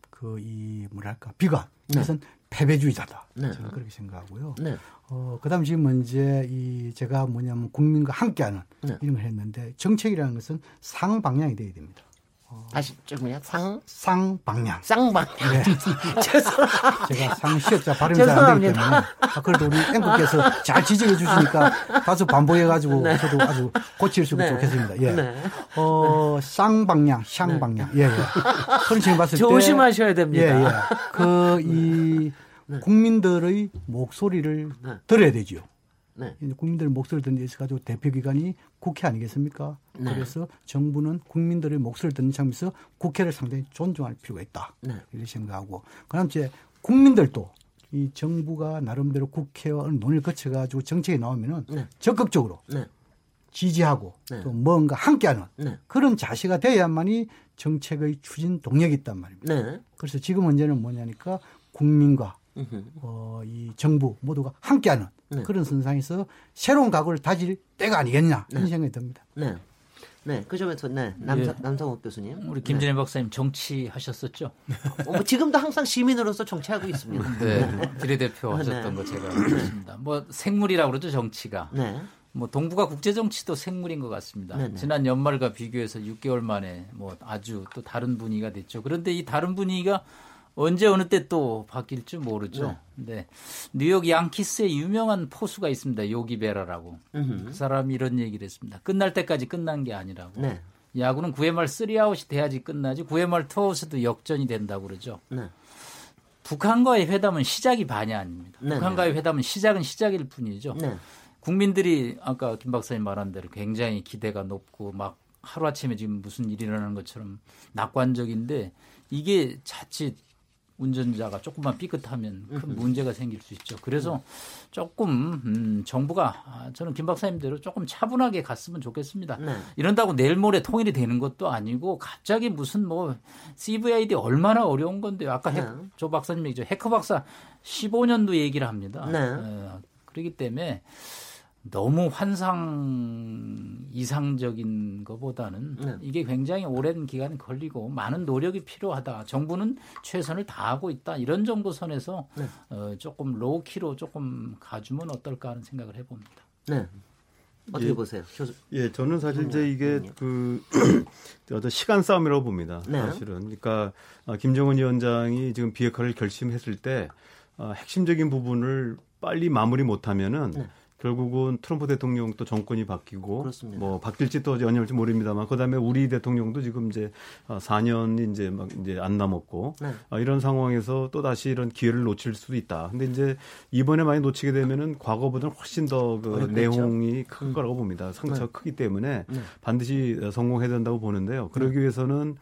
그 이 뭐랄까 비관 이것은 네. 패배주의자다. 네. 저는 그렇게 생각하고요. 네. 어, 그다음 지금 문제 이 제가 뭐냐면 국민과 함께하는 이런 걸 했는데 정책이라는 것은 상방향이 돼야 됩니다.
다시 좀이야 상
쌍방향.
쌍방향. 네.
죄송합니다. 제가 상시업자 발음이 잘 안 되기 때문에 아, 그래도 우리 앵커께서 잘 지적해 주시니까 다소 반복해가지고 네. 저도 아주 고칠 수 있고 네. 좋겠습니다. 예. 네. 어 쌍방향, 쌍방향. 네. 예, 예. 그런 식으로 봤을
때 조심하셔야 됩니다. 예, 예.
그이 네. 국민들의 목소리를 들어야 되지요. 네. 국민들의 목소리를 듣는 데 있어 가지고 대표기관이 국회 아니겠습니까? 네. 그래서 정부는 국민들의 목소리를 듣는 차원에서 국회를 상당히 존중할 필요가 있다. 네. 이렇게 생각하고. 그다음 이제 국민들도 이 정부가 나름대로 국회와 논의를 거쳐 가지고 정책이 나오면은 네. 적극적으로 네. 지지하고 네. 또 뭔가 함께하는 네. 그런 자세가 돼야만이 정책의 추진 동력이 있단 말입니다. 그래서 지금 문제는 뭐냐니까 국민과 어, 이 정부 모두가 함께하는 네. 그런 선상에서 새로운 각오를 다질 때가 아니겠냐 이런 네. 생각이 듭니다.
네. 네, 그 점에서 네, 남사, 예. 남성욱 교수님.
우리 김진애 네. 박사님 정치하셨었죠?
어, 뭐 지금도 항상 시민으로서 정치하고 있습니다.
네, 네. 비례대표 하셨던 네. 거 제가 알겠습니다. 뭐 생물이라고 그러죠 정치가. 네. 뭐 동북아 국제 정치도 생물인 것 같습니다. 네네. 지난 연말과 비교해서 6개월 만에 뭐 아주 또 다른 분위기가 됐죠. 그런데 이 다른 분위기가 언제 어느 때 또 바뀔지 모르죠. 네. 네. 뉴욕 양키스의 유명한 포수가 있습니다. 요기 베라라고. 음흠. 그 사람이 이런 얘기를 했습니다. 끝날 때까지 끝난 게 아니라고. 네. 야구는 9회 말 3아웃이 돼야지 끝나지 9회 말 투아웃에도 역전이 된다고 그러죠. 네. 북한과의 회담은 시작이 반이 아닙니다. 네, 북한과의 네. 회담은 시작은 시작일 뿐이죠. 네. 국민들이 아까 김 박사님 말한 대로 굉장히 기대가 높고 막 하루아침에 지금 무슨 일이 일어나는 것처럼 낙관적인데 이게 자칫 운전자가 조금만 삐끗하면 큰 문제가 생길 수 있죠. 그래서 조금 음, 정부가 아, 저는 김 박사님대로 조금 차분하게 갔으면 좋겠습니다. 네. 이런다고 내일 모레 통일이 되는 것도 아니고 갑자기 무슨 뭐 CVID 얼마나 어려운 건데요. 아까 네. 해, 조 박사님 얘기죠. 해커 박사 15년도 얘기를 합니다. 네. 어, 그렇기 때문에 너무 환상 이상적인 것보다는 네. 이게 굉장히 오랜 기간 걸리고 많은 노력이 필요하다. 정부는 최선을 다하고 있다. 이런 정도 선에서 네. 어, 조금 로우키로 조금 가주면 어떨까 하는 생각을 해봅니다.
네. 어떻게
예,
보세요?
예, 저는 사실 이제 이게 그 어떤 시간 싸움이라고 봅니다. 네. 사실은. 그러니까 아, 김정은 위원장이 지금 비핵화를 결심했을 때 어, 핵심적인 부분을 빨리 마무리 못하면은 네. 결국은 트럼프 대통령 또 정권이 바뀌고 그렇습니다. 뭐 바뀔지 또 연이올지 모릅니다만 그다음에 우리 대통령도 지금 이제 4년이 어, 이제 막 이제 안 남았고 네. 어, 이런 상황에서 또 다시 이런 기회를 놓칠 수도 있다. 근데 이제 이번에 많이 놓치게 되면은 과거보다는 훨씬 더 그 내용이 큰 음. 거라고 봅니다. 상처가 네. 크기 때문에 네. 반드시 성공해야 된다고 보는데요. 그러기 네. 위해서는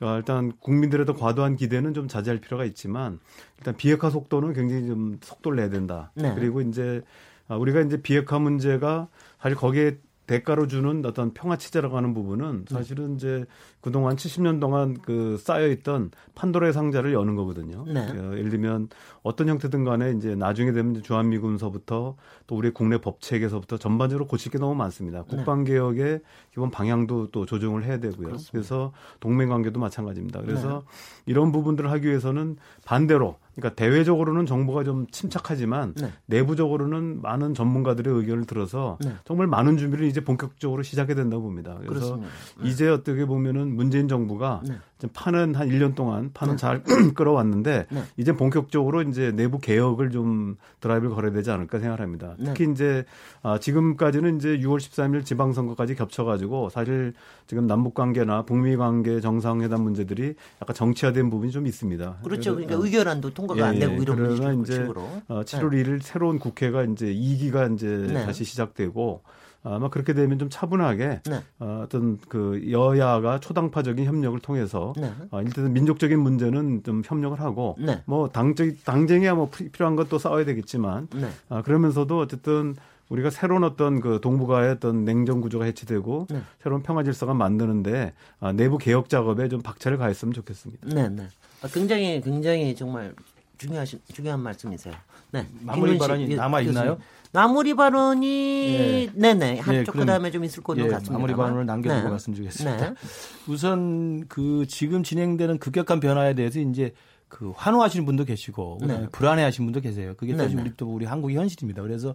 어, 일단 국민들의 더 과도한 기대는 좀 자제할 필요가 있지만 일단 비핵화 속도는 굉장히 좀 속도를 내야 된다. 네. 그리고 이제 아, 우리가 이제 비핵화 문제가 사실 거기에 대가로 주는 어떤 평화 체제라고 하는 부분은 사실은 이제 그동안 70년 동안 그 쌓여 있던 판도라의 상자를 여는 거거든요. 네. 그 예를 들면 어떤 형태든 간에 이제 나중에 되면 주한미 군서부터 또 우리 국내 법 체계에서부터 전반적으로 고칠 게 너무 많습니다. 네. 국방 개혁의 기본 방향도 또 조정을 해야 되고요. 그렇습니다. 그래서 동맹 관계도 마찬가지입니다. 그래서 네. 이런 부분들을 하기 위해서는 반대로 그러니까 대외적으로는 정부가 좀 침착하지만 네. 내부적으로는 많은 전문가들의 의견을 들어서 네. 정말 많은 준비를 이제 본격적으로 시작해야 된다고 봅니다. 그래서 네. 이제 어떻게 보면은 문재인 정부가 네. 판은 한 1년 동안 판은 네. 잘 끌어왔는데 네. 이제 본격적으로 이제 내부 개혁을 좀 드라이브를 걸어야 되지 않을까 생각합니다. 특히 이제 아, 지금까지는 이제 6월 13일 지방선거까지 겹쳐가지고 사실 지금 남북 관계나 북미 관계 정상회담 문제들이 약간 정치화된 부분이 좀 있습니다.
그렇죠. 그러니까 의결안도 통 통과가 예, 안 되고 예. 이런
그러나 이제 어, 7월 네. 1일 새로운 국회가 이제 2기가 이제 네. 다시 시작되고 아마 그렇게 되면 좀 차분하게 네. 어, 어떤 그 여야가 초당파적인 협력을 통해서 네. 어, 일단 민족적인 문제는 좀 협력을 하고 네. 뭐 당적 당쟁이야 뭐 필요한 것도 싸워야 되겠지만 네. 아, 그러면서도 어쨌든 우리가 새로운 어떤 그 동북아의 어떤 냉전 구조가 해체되고 네. 새로운 평화 질서가 만드는데 아, 내부 개혁 작업에 좀 박차를 가했으면 좋겠습니다.
네, 네. 아, 굉장히 굉장히 정말 중요하신 중요한 말씀이세요. 네.
마무리 발언이 남아 있나요?
마무리 발언이 네. 네네 한쪽 네, 그다음에 좀 있을 거는 예, 같습니다.
마무리 발언을 남겨두고 네. 말씀드리겠습니다. 네. 우선 그 지금 진행되는 급격한 변화에 대해서 이제 그 환호하시는 분도 계시고 네. 불안해하시는 분도 계세요. 그게 네, 사실 네. 우리 또 우리 한국의 현실입니다. 그래서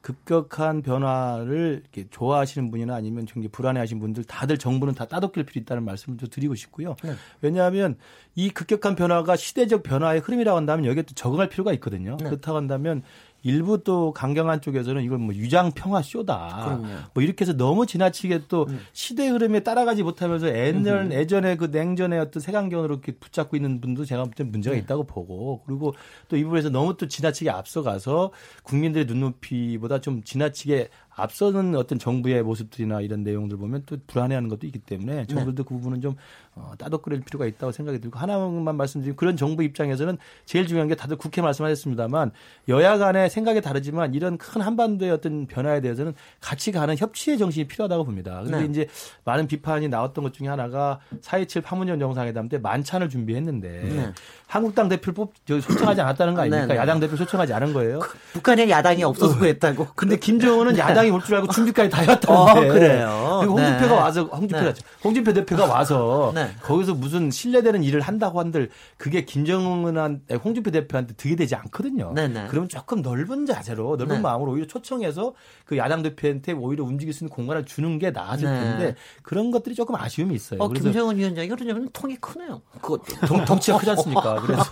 급격한 변화를 이렇게 좋아하시는 분이나 아니면 굉장히 불안해하시는 분들 다들 정부는 다 따돌릴 필요 있다는 말씀을 좀 드리고 싶고요. 네. 왜냐하면 이 급격한 변화가 시대적 변화의 흐름이라고 한다면 여기에 또 적응할 필요가 있거든요. 네. 그렇다고 한다면 일부 또 강경한 쪽에서는 이걸 뭐 유장 평화 쇼다. 그럼요. 뭐 이렇게 해서 너무 지나치게 또 음. 시대 흐름에 따라가지 못하면서 예전 예전에 그 냉전의 어떤 색안경으로 이렇게 붙잡고 있는 분도 제가 볼 때 문제가 네. 있다고 보고 그리고 또 이 부분에서 너무 또 지나치게 앞서가서 국민들의 눈높이보다 좀 지나치게 앞서는 어떤 정부의 모습들이나 이런 내용들 보면 또 불안해하는 것도 있기 때문에 정부도 네. 그 부분은 좀 어, 따독거릴 필요가 있다고 생각이 들고 하나만 말씀드리면 그런 정부 입장에서는 제일 중요한 게 다들 국회 말씀하셨습니다만 여야 간의 생각이 다르지만 이런 큰 한반도의 어떤 변화에 대해서는 같이 가는 협치의 정신이 필요하다고 봅니다. 그런데 네. 이제 많은 비판이 나왔던 것 중에 하나가 4.27 파문연 정상회담 때 만찬을 준비했는데 네. 한국당 대표를 뽑, 소청하지 않았다는 거 아닙니까? 네, 네. 야당 대표 소청하지 않은 거예요. 그,
북한에 야당이 없어서 그랬다고.
근데 김정은은 야당 이 올 줄 알고 준비까지 다 해왔다는데.
어, 그래요.
그리고 홍준표가 네. 와서 홍준표 네. 홍준표 대표가 와서 네. 거기서 무슨 신뢰되는 일을 한다고 한들 그게 김정은한테 홍준표 대표한테 득이 되지 않거든요. 네, 네. 그러면 조금 넓은 자세로 넓은 네. 마음으로 오히려 초청해서 그 야당 대표한테 오히려 움직일 수 있는 공간을 주는 게 나았을 텐데 그런 것들이 조금 아쉬움이 있어요.
어, 김정은 위원장이 그러냐면 통이 크네요.
그 덩, 치가 크지 않습니까? 그래서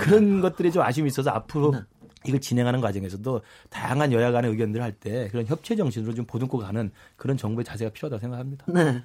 그런 것들이 좀 아쉬움이 있어서 앞으로 이걸 진행하는 과정에서도 다양한 여야 간의 의견들을 할 때 그런 협체 정신으로 좀 보듬고 가는 그런 정부의 자세가 필요하다고 생각합니다.
네.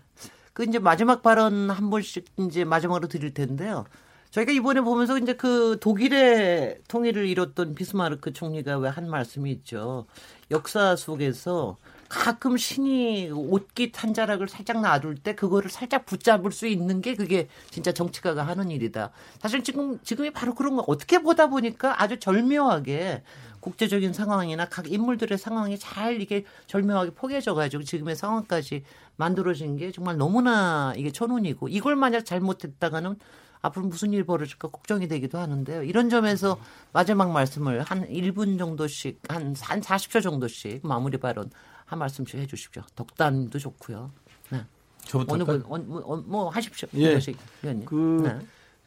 그 이제 마지막 발언 한 번씩 이제 마지막으로 드릴 텐데요. 저희가 이번에 보면서 이제 그 독일의 통일을 이뤘던 비스마르크 총리가 왜 한 말씀이 있죠. 역사 속에서 가끔 신이 옷깃 한 자락을 살짝 놔둘 때 그거를 살짝 붙잡을 수 있는 게 그게 진짜 정치가가 하는 일이다. 사실 지금 지금이 바로 그런 거 어떻게 보다 보니까 아주 절묘하게 국제적인 상황이나 각 인물들의 상황이 잘 이게 절묘하게 포개져 가지고 지금의 상황까지 만들어진 게 정말 너무나 이게 천운이고 이걸 만약 잘못했다가는 앞으로 무슨 일이 벌어질까 걱정이 되기도 하는데요. 이런 점에서 마지막 말씀을 한 1분 정도씩 한, 한 40초 정도씩 마무리 발언 한 말씀씩 해 주십시오. 덕담도 좋고요. 네.
저부터 어느 분,
어, 뭐, 어, 뭐 하십시오.
예. 위원님. 그 네.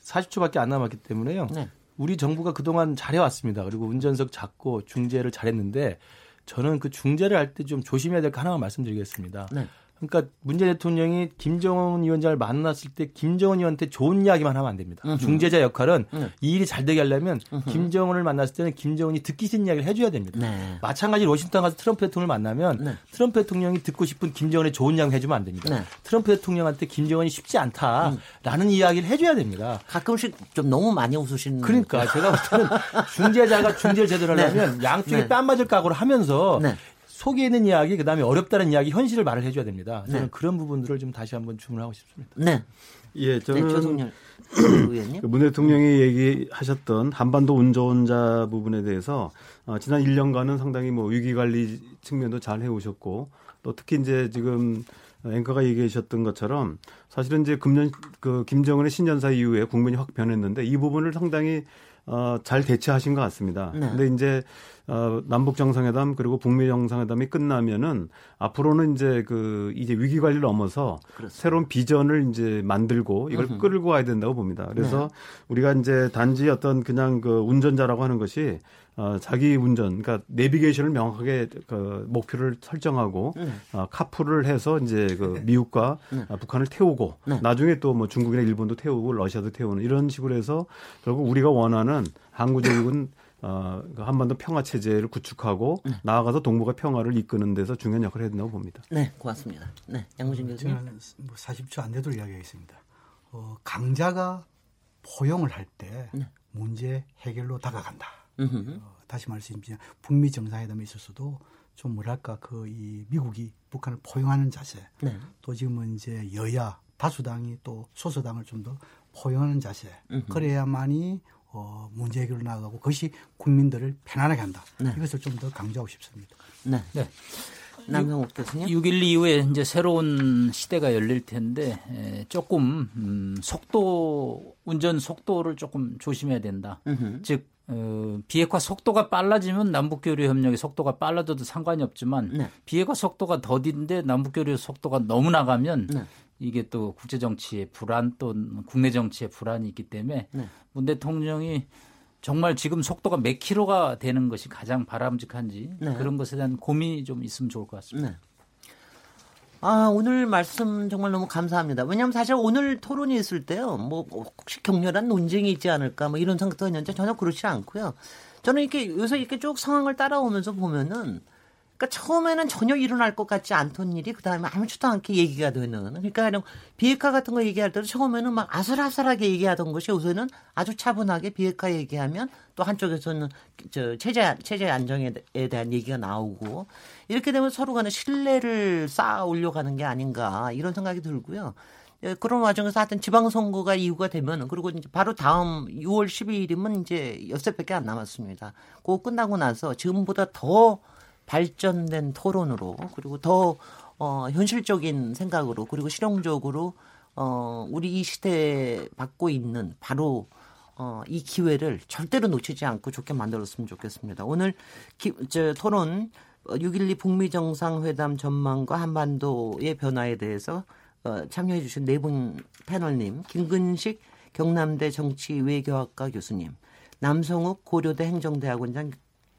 40초밖에 안 남았기 때문에요. 네. 우리 정부가 그동안 잘해왔습니다. 그리고 운전석 잡고 중재를 잘했는데 저는 그 중재를 할 때 좀 조심해야 될 거 하나만 말씀드리겠습니다. 네. 그러니까 문재인 대통령이 김정은 위원장을 만났을 때 김정은 위원한테 좋은 이야기만 하면 안 됩니다. 으흠. 중재자 역할은 으흠. 이 일이 잘 되게 하려면 으흠. 김정은을 만났을 때는 김정은이 듣기 싫은 이야기를 해줘야 됩니다. 네. 마찬가지로 워싱턴 가서 트럼프 대통령을 만나면 네. 트럼프 대통령이 듣고 싶은 김정은의 좋은 이야기 해주면 안 됩니다. 네. 트럼프 대통령한테 김정은이 쉽지 않다라는 음. 이야기를 해줘야 됩니다.
가끔씩 좀 너무 많이 웃으시는.
그러니까 제가 볼 때는 중재자가 중재를 제대로 네. 하려면 양쪽에 네. 뺨 맞을 각오를 하면서 네. 속에 있는 이야기, 그 다음에 어렵다는 이야기, 현실을 말을 해줘야 됩니다. 저는 네. 그런 부분들을 좀 다시 한번 주문하고 싶습니다.
네.
예, 저는 네,
의원님.
그문 대통령이 얘기하셨던 한반도 운전자 부분에 대해서 어, 지난 1년간은 상당히 뭐 위기 관리 측면도 잘 해오셨고 또 특히 이제 지금 앵커가 얘기하셨던 것처럼 사실은 이제 금년 그 김정은의 신년사 이후에 국민이 확 변했는데 이 부분을 상당히 어, 잘 대처하신 것 같습니다. 네. 근데 이제 어, 남북 정상회담 그리고 북미 정상회담이 끝나면은 앞으로는 이제 그 이제 위기 관리를 넘어서 그렇습니다. 새로운 비전을 이제 만들고 이걸 으흠. 끌고 가야 된다고 봅니다. 그래서 네. 우리가 이제 단지 어떤 그냥 그 운전자라고 하는 것이 어, 자기 운전, 그러니까 내비게이션을 명확하게 그 목표를 설정하고 네. 어, 카풀을 해서 이제 그 네. 미국과 네. 어, 북한을 태우고 네. 나중에 또 뭐 중국이나 일본도 태우고 러시아도 태우는 이런 식으로 해서 결국 우리가 원하는 항구적인 어, 그 한반도 평화 체제를 구축하고 네. 나아가서 동북아 평화를 이끄는 데서 중요한 역할을 해야 된다고 봅니다.
네, 고맙습니다. 네, 양무진 교수님.
뭐 40초 안 돼도 이야기하겠습니다. 어, 강자가 포용을 할때 네. 문제 해결로 다가간다. 어, 다시 말씀드리면 북미 정상회담에 있어서도 좀 뭐랄까 그 이 미국이 북한을 포용하는 자세 네. 또 지금은 이제 여야 다수당이 또 소수당을 좀 더 포용하는 자세 음흠. 그래야만이 어, 문제 해결을 나가고 그것이 국민들을 편안하게 한다. 네. 이것을 좀 더 강조하고 싶습니다.
네. 네. 남성욱 교수님.
6.12 이후에 이제 새로운 시대가 열릴 텐데 에, 조금 음, 속도 운전 속도를 조금 조심해야 된다. 으흠. 즉 어, 비핵화 속도가 빨라지면 남북교류 협력의 속도가 빨라져도 상관이 없지만 네. 비핵화 속도가 더딘데 남북교류 속도가 너무 나가면 네. 이게 또 국제 정치의 불안 또 국내 정치의 불안이 있기 때문에 네. 문 대통령이 정말 지금 속도가 몇 킬로가 되는 것이 가장 바람직한지 네. 그런 것에 대한 고민이 좀 있으면 좋을 것 같습니다. 네.
아, 오늘 말씀 정말 너무 감사합니다. 왜냐하면 사실 오늘 토론이 있을 때요, 뭐, 혹시 격렬한 논쟁이 있지 않을까, 뭐 이런 생각도 했는데 전혀 그렇지 않고요. 저는 이렇게 요새 이렇게 쭉 상황을 따라오면서 보면은 그러니까 처음에는 전혀 일어날 것 같지 않던 일이 그다음에 아무렇지도 않게 얘기가 되는 그러니까 그냥 비핵화 같은 거 얘기할 때도 처음에는 막 아슬아슬하게 얘기하던 것이 요새는 아주 차분하게 비핵화 얘기하면 또 한쪽에서는 저 체제 체제 안정에 대한 얘기가 나오고 이렇게 되면 서로 간에 신뢰를 쌓아 올려가는 게 아닌가 이런 생각이 들고요. 예, 그런 와중에서 하여튼 지방선거가 이후가 되면 그리고 이제 바로 다음 6월 12일이면 이제 엿새밖에 안 남았습니다. 그거 끝나고 나서 지금보다 더 발전된 토론으로 그리고 더 어, 현실적인 생각으로 그리고 실용적으로 어, 우리 이 시대에 받고 있는 바로 어, 이 기회를 절대로 놓치지 않고 좋게 만들었으면 좋겠습니다. 오늘 기, 저, 토론 6.12 북미 정상회담 전망과 한반도의 변화에 대해서 어, 참여해 주신 네 분 패널님, 김근식 경남대 정치외교학과 교수님, 남성욱 고려대 행정대학원장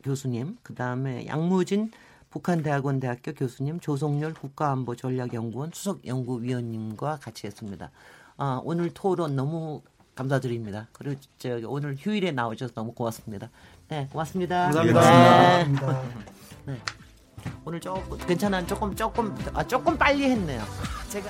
교수님, 그 다음에 양무진 북한대학원 대학교 교수님, 조성열 국가안보 전략연구원 수석연구위원님과 같이 했습니다. 아, 오늘 토론 너무 감사드립니다. 그리고 저 오늘 휴일에 나오셔서 너무 고맙습니다. 네, 고맙습니다.
감사합니다.
네. 네. 오늘 조금 괜찮아 조금 조금 아 조금 빨리 했네요. 제가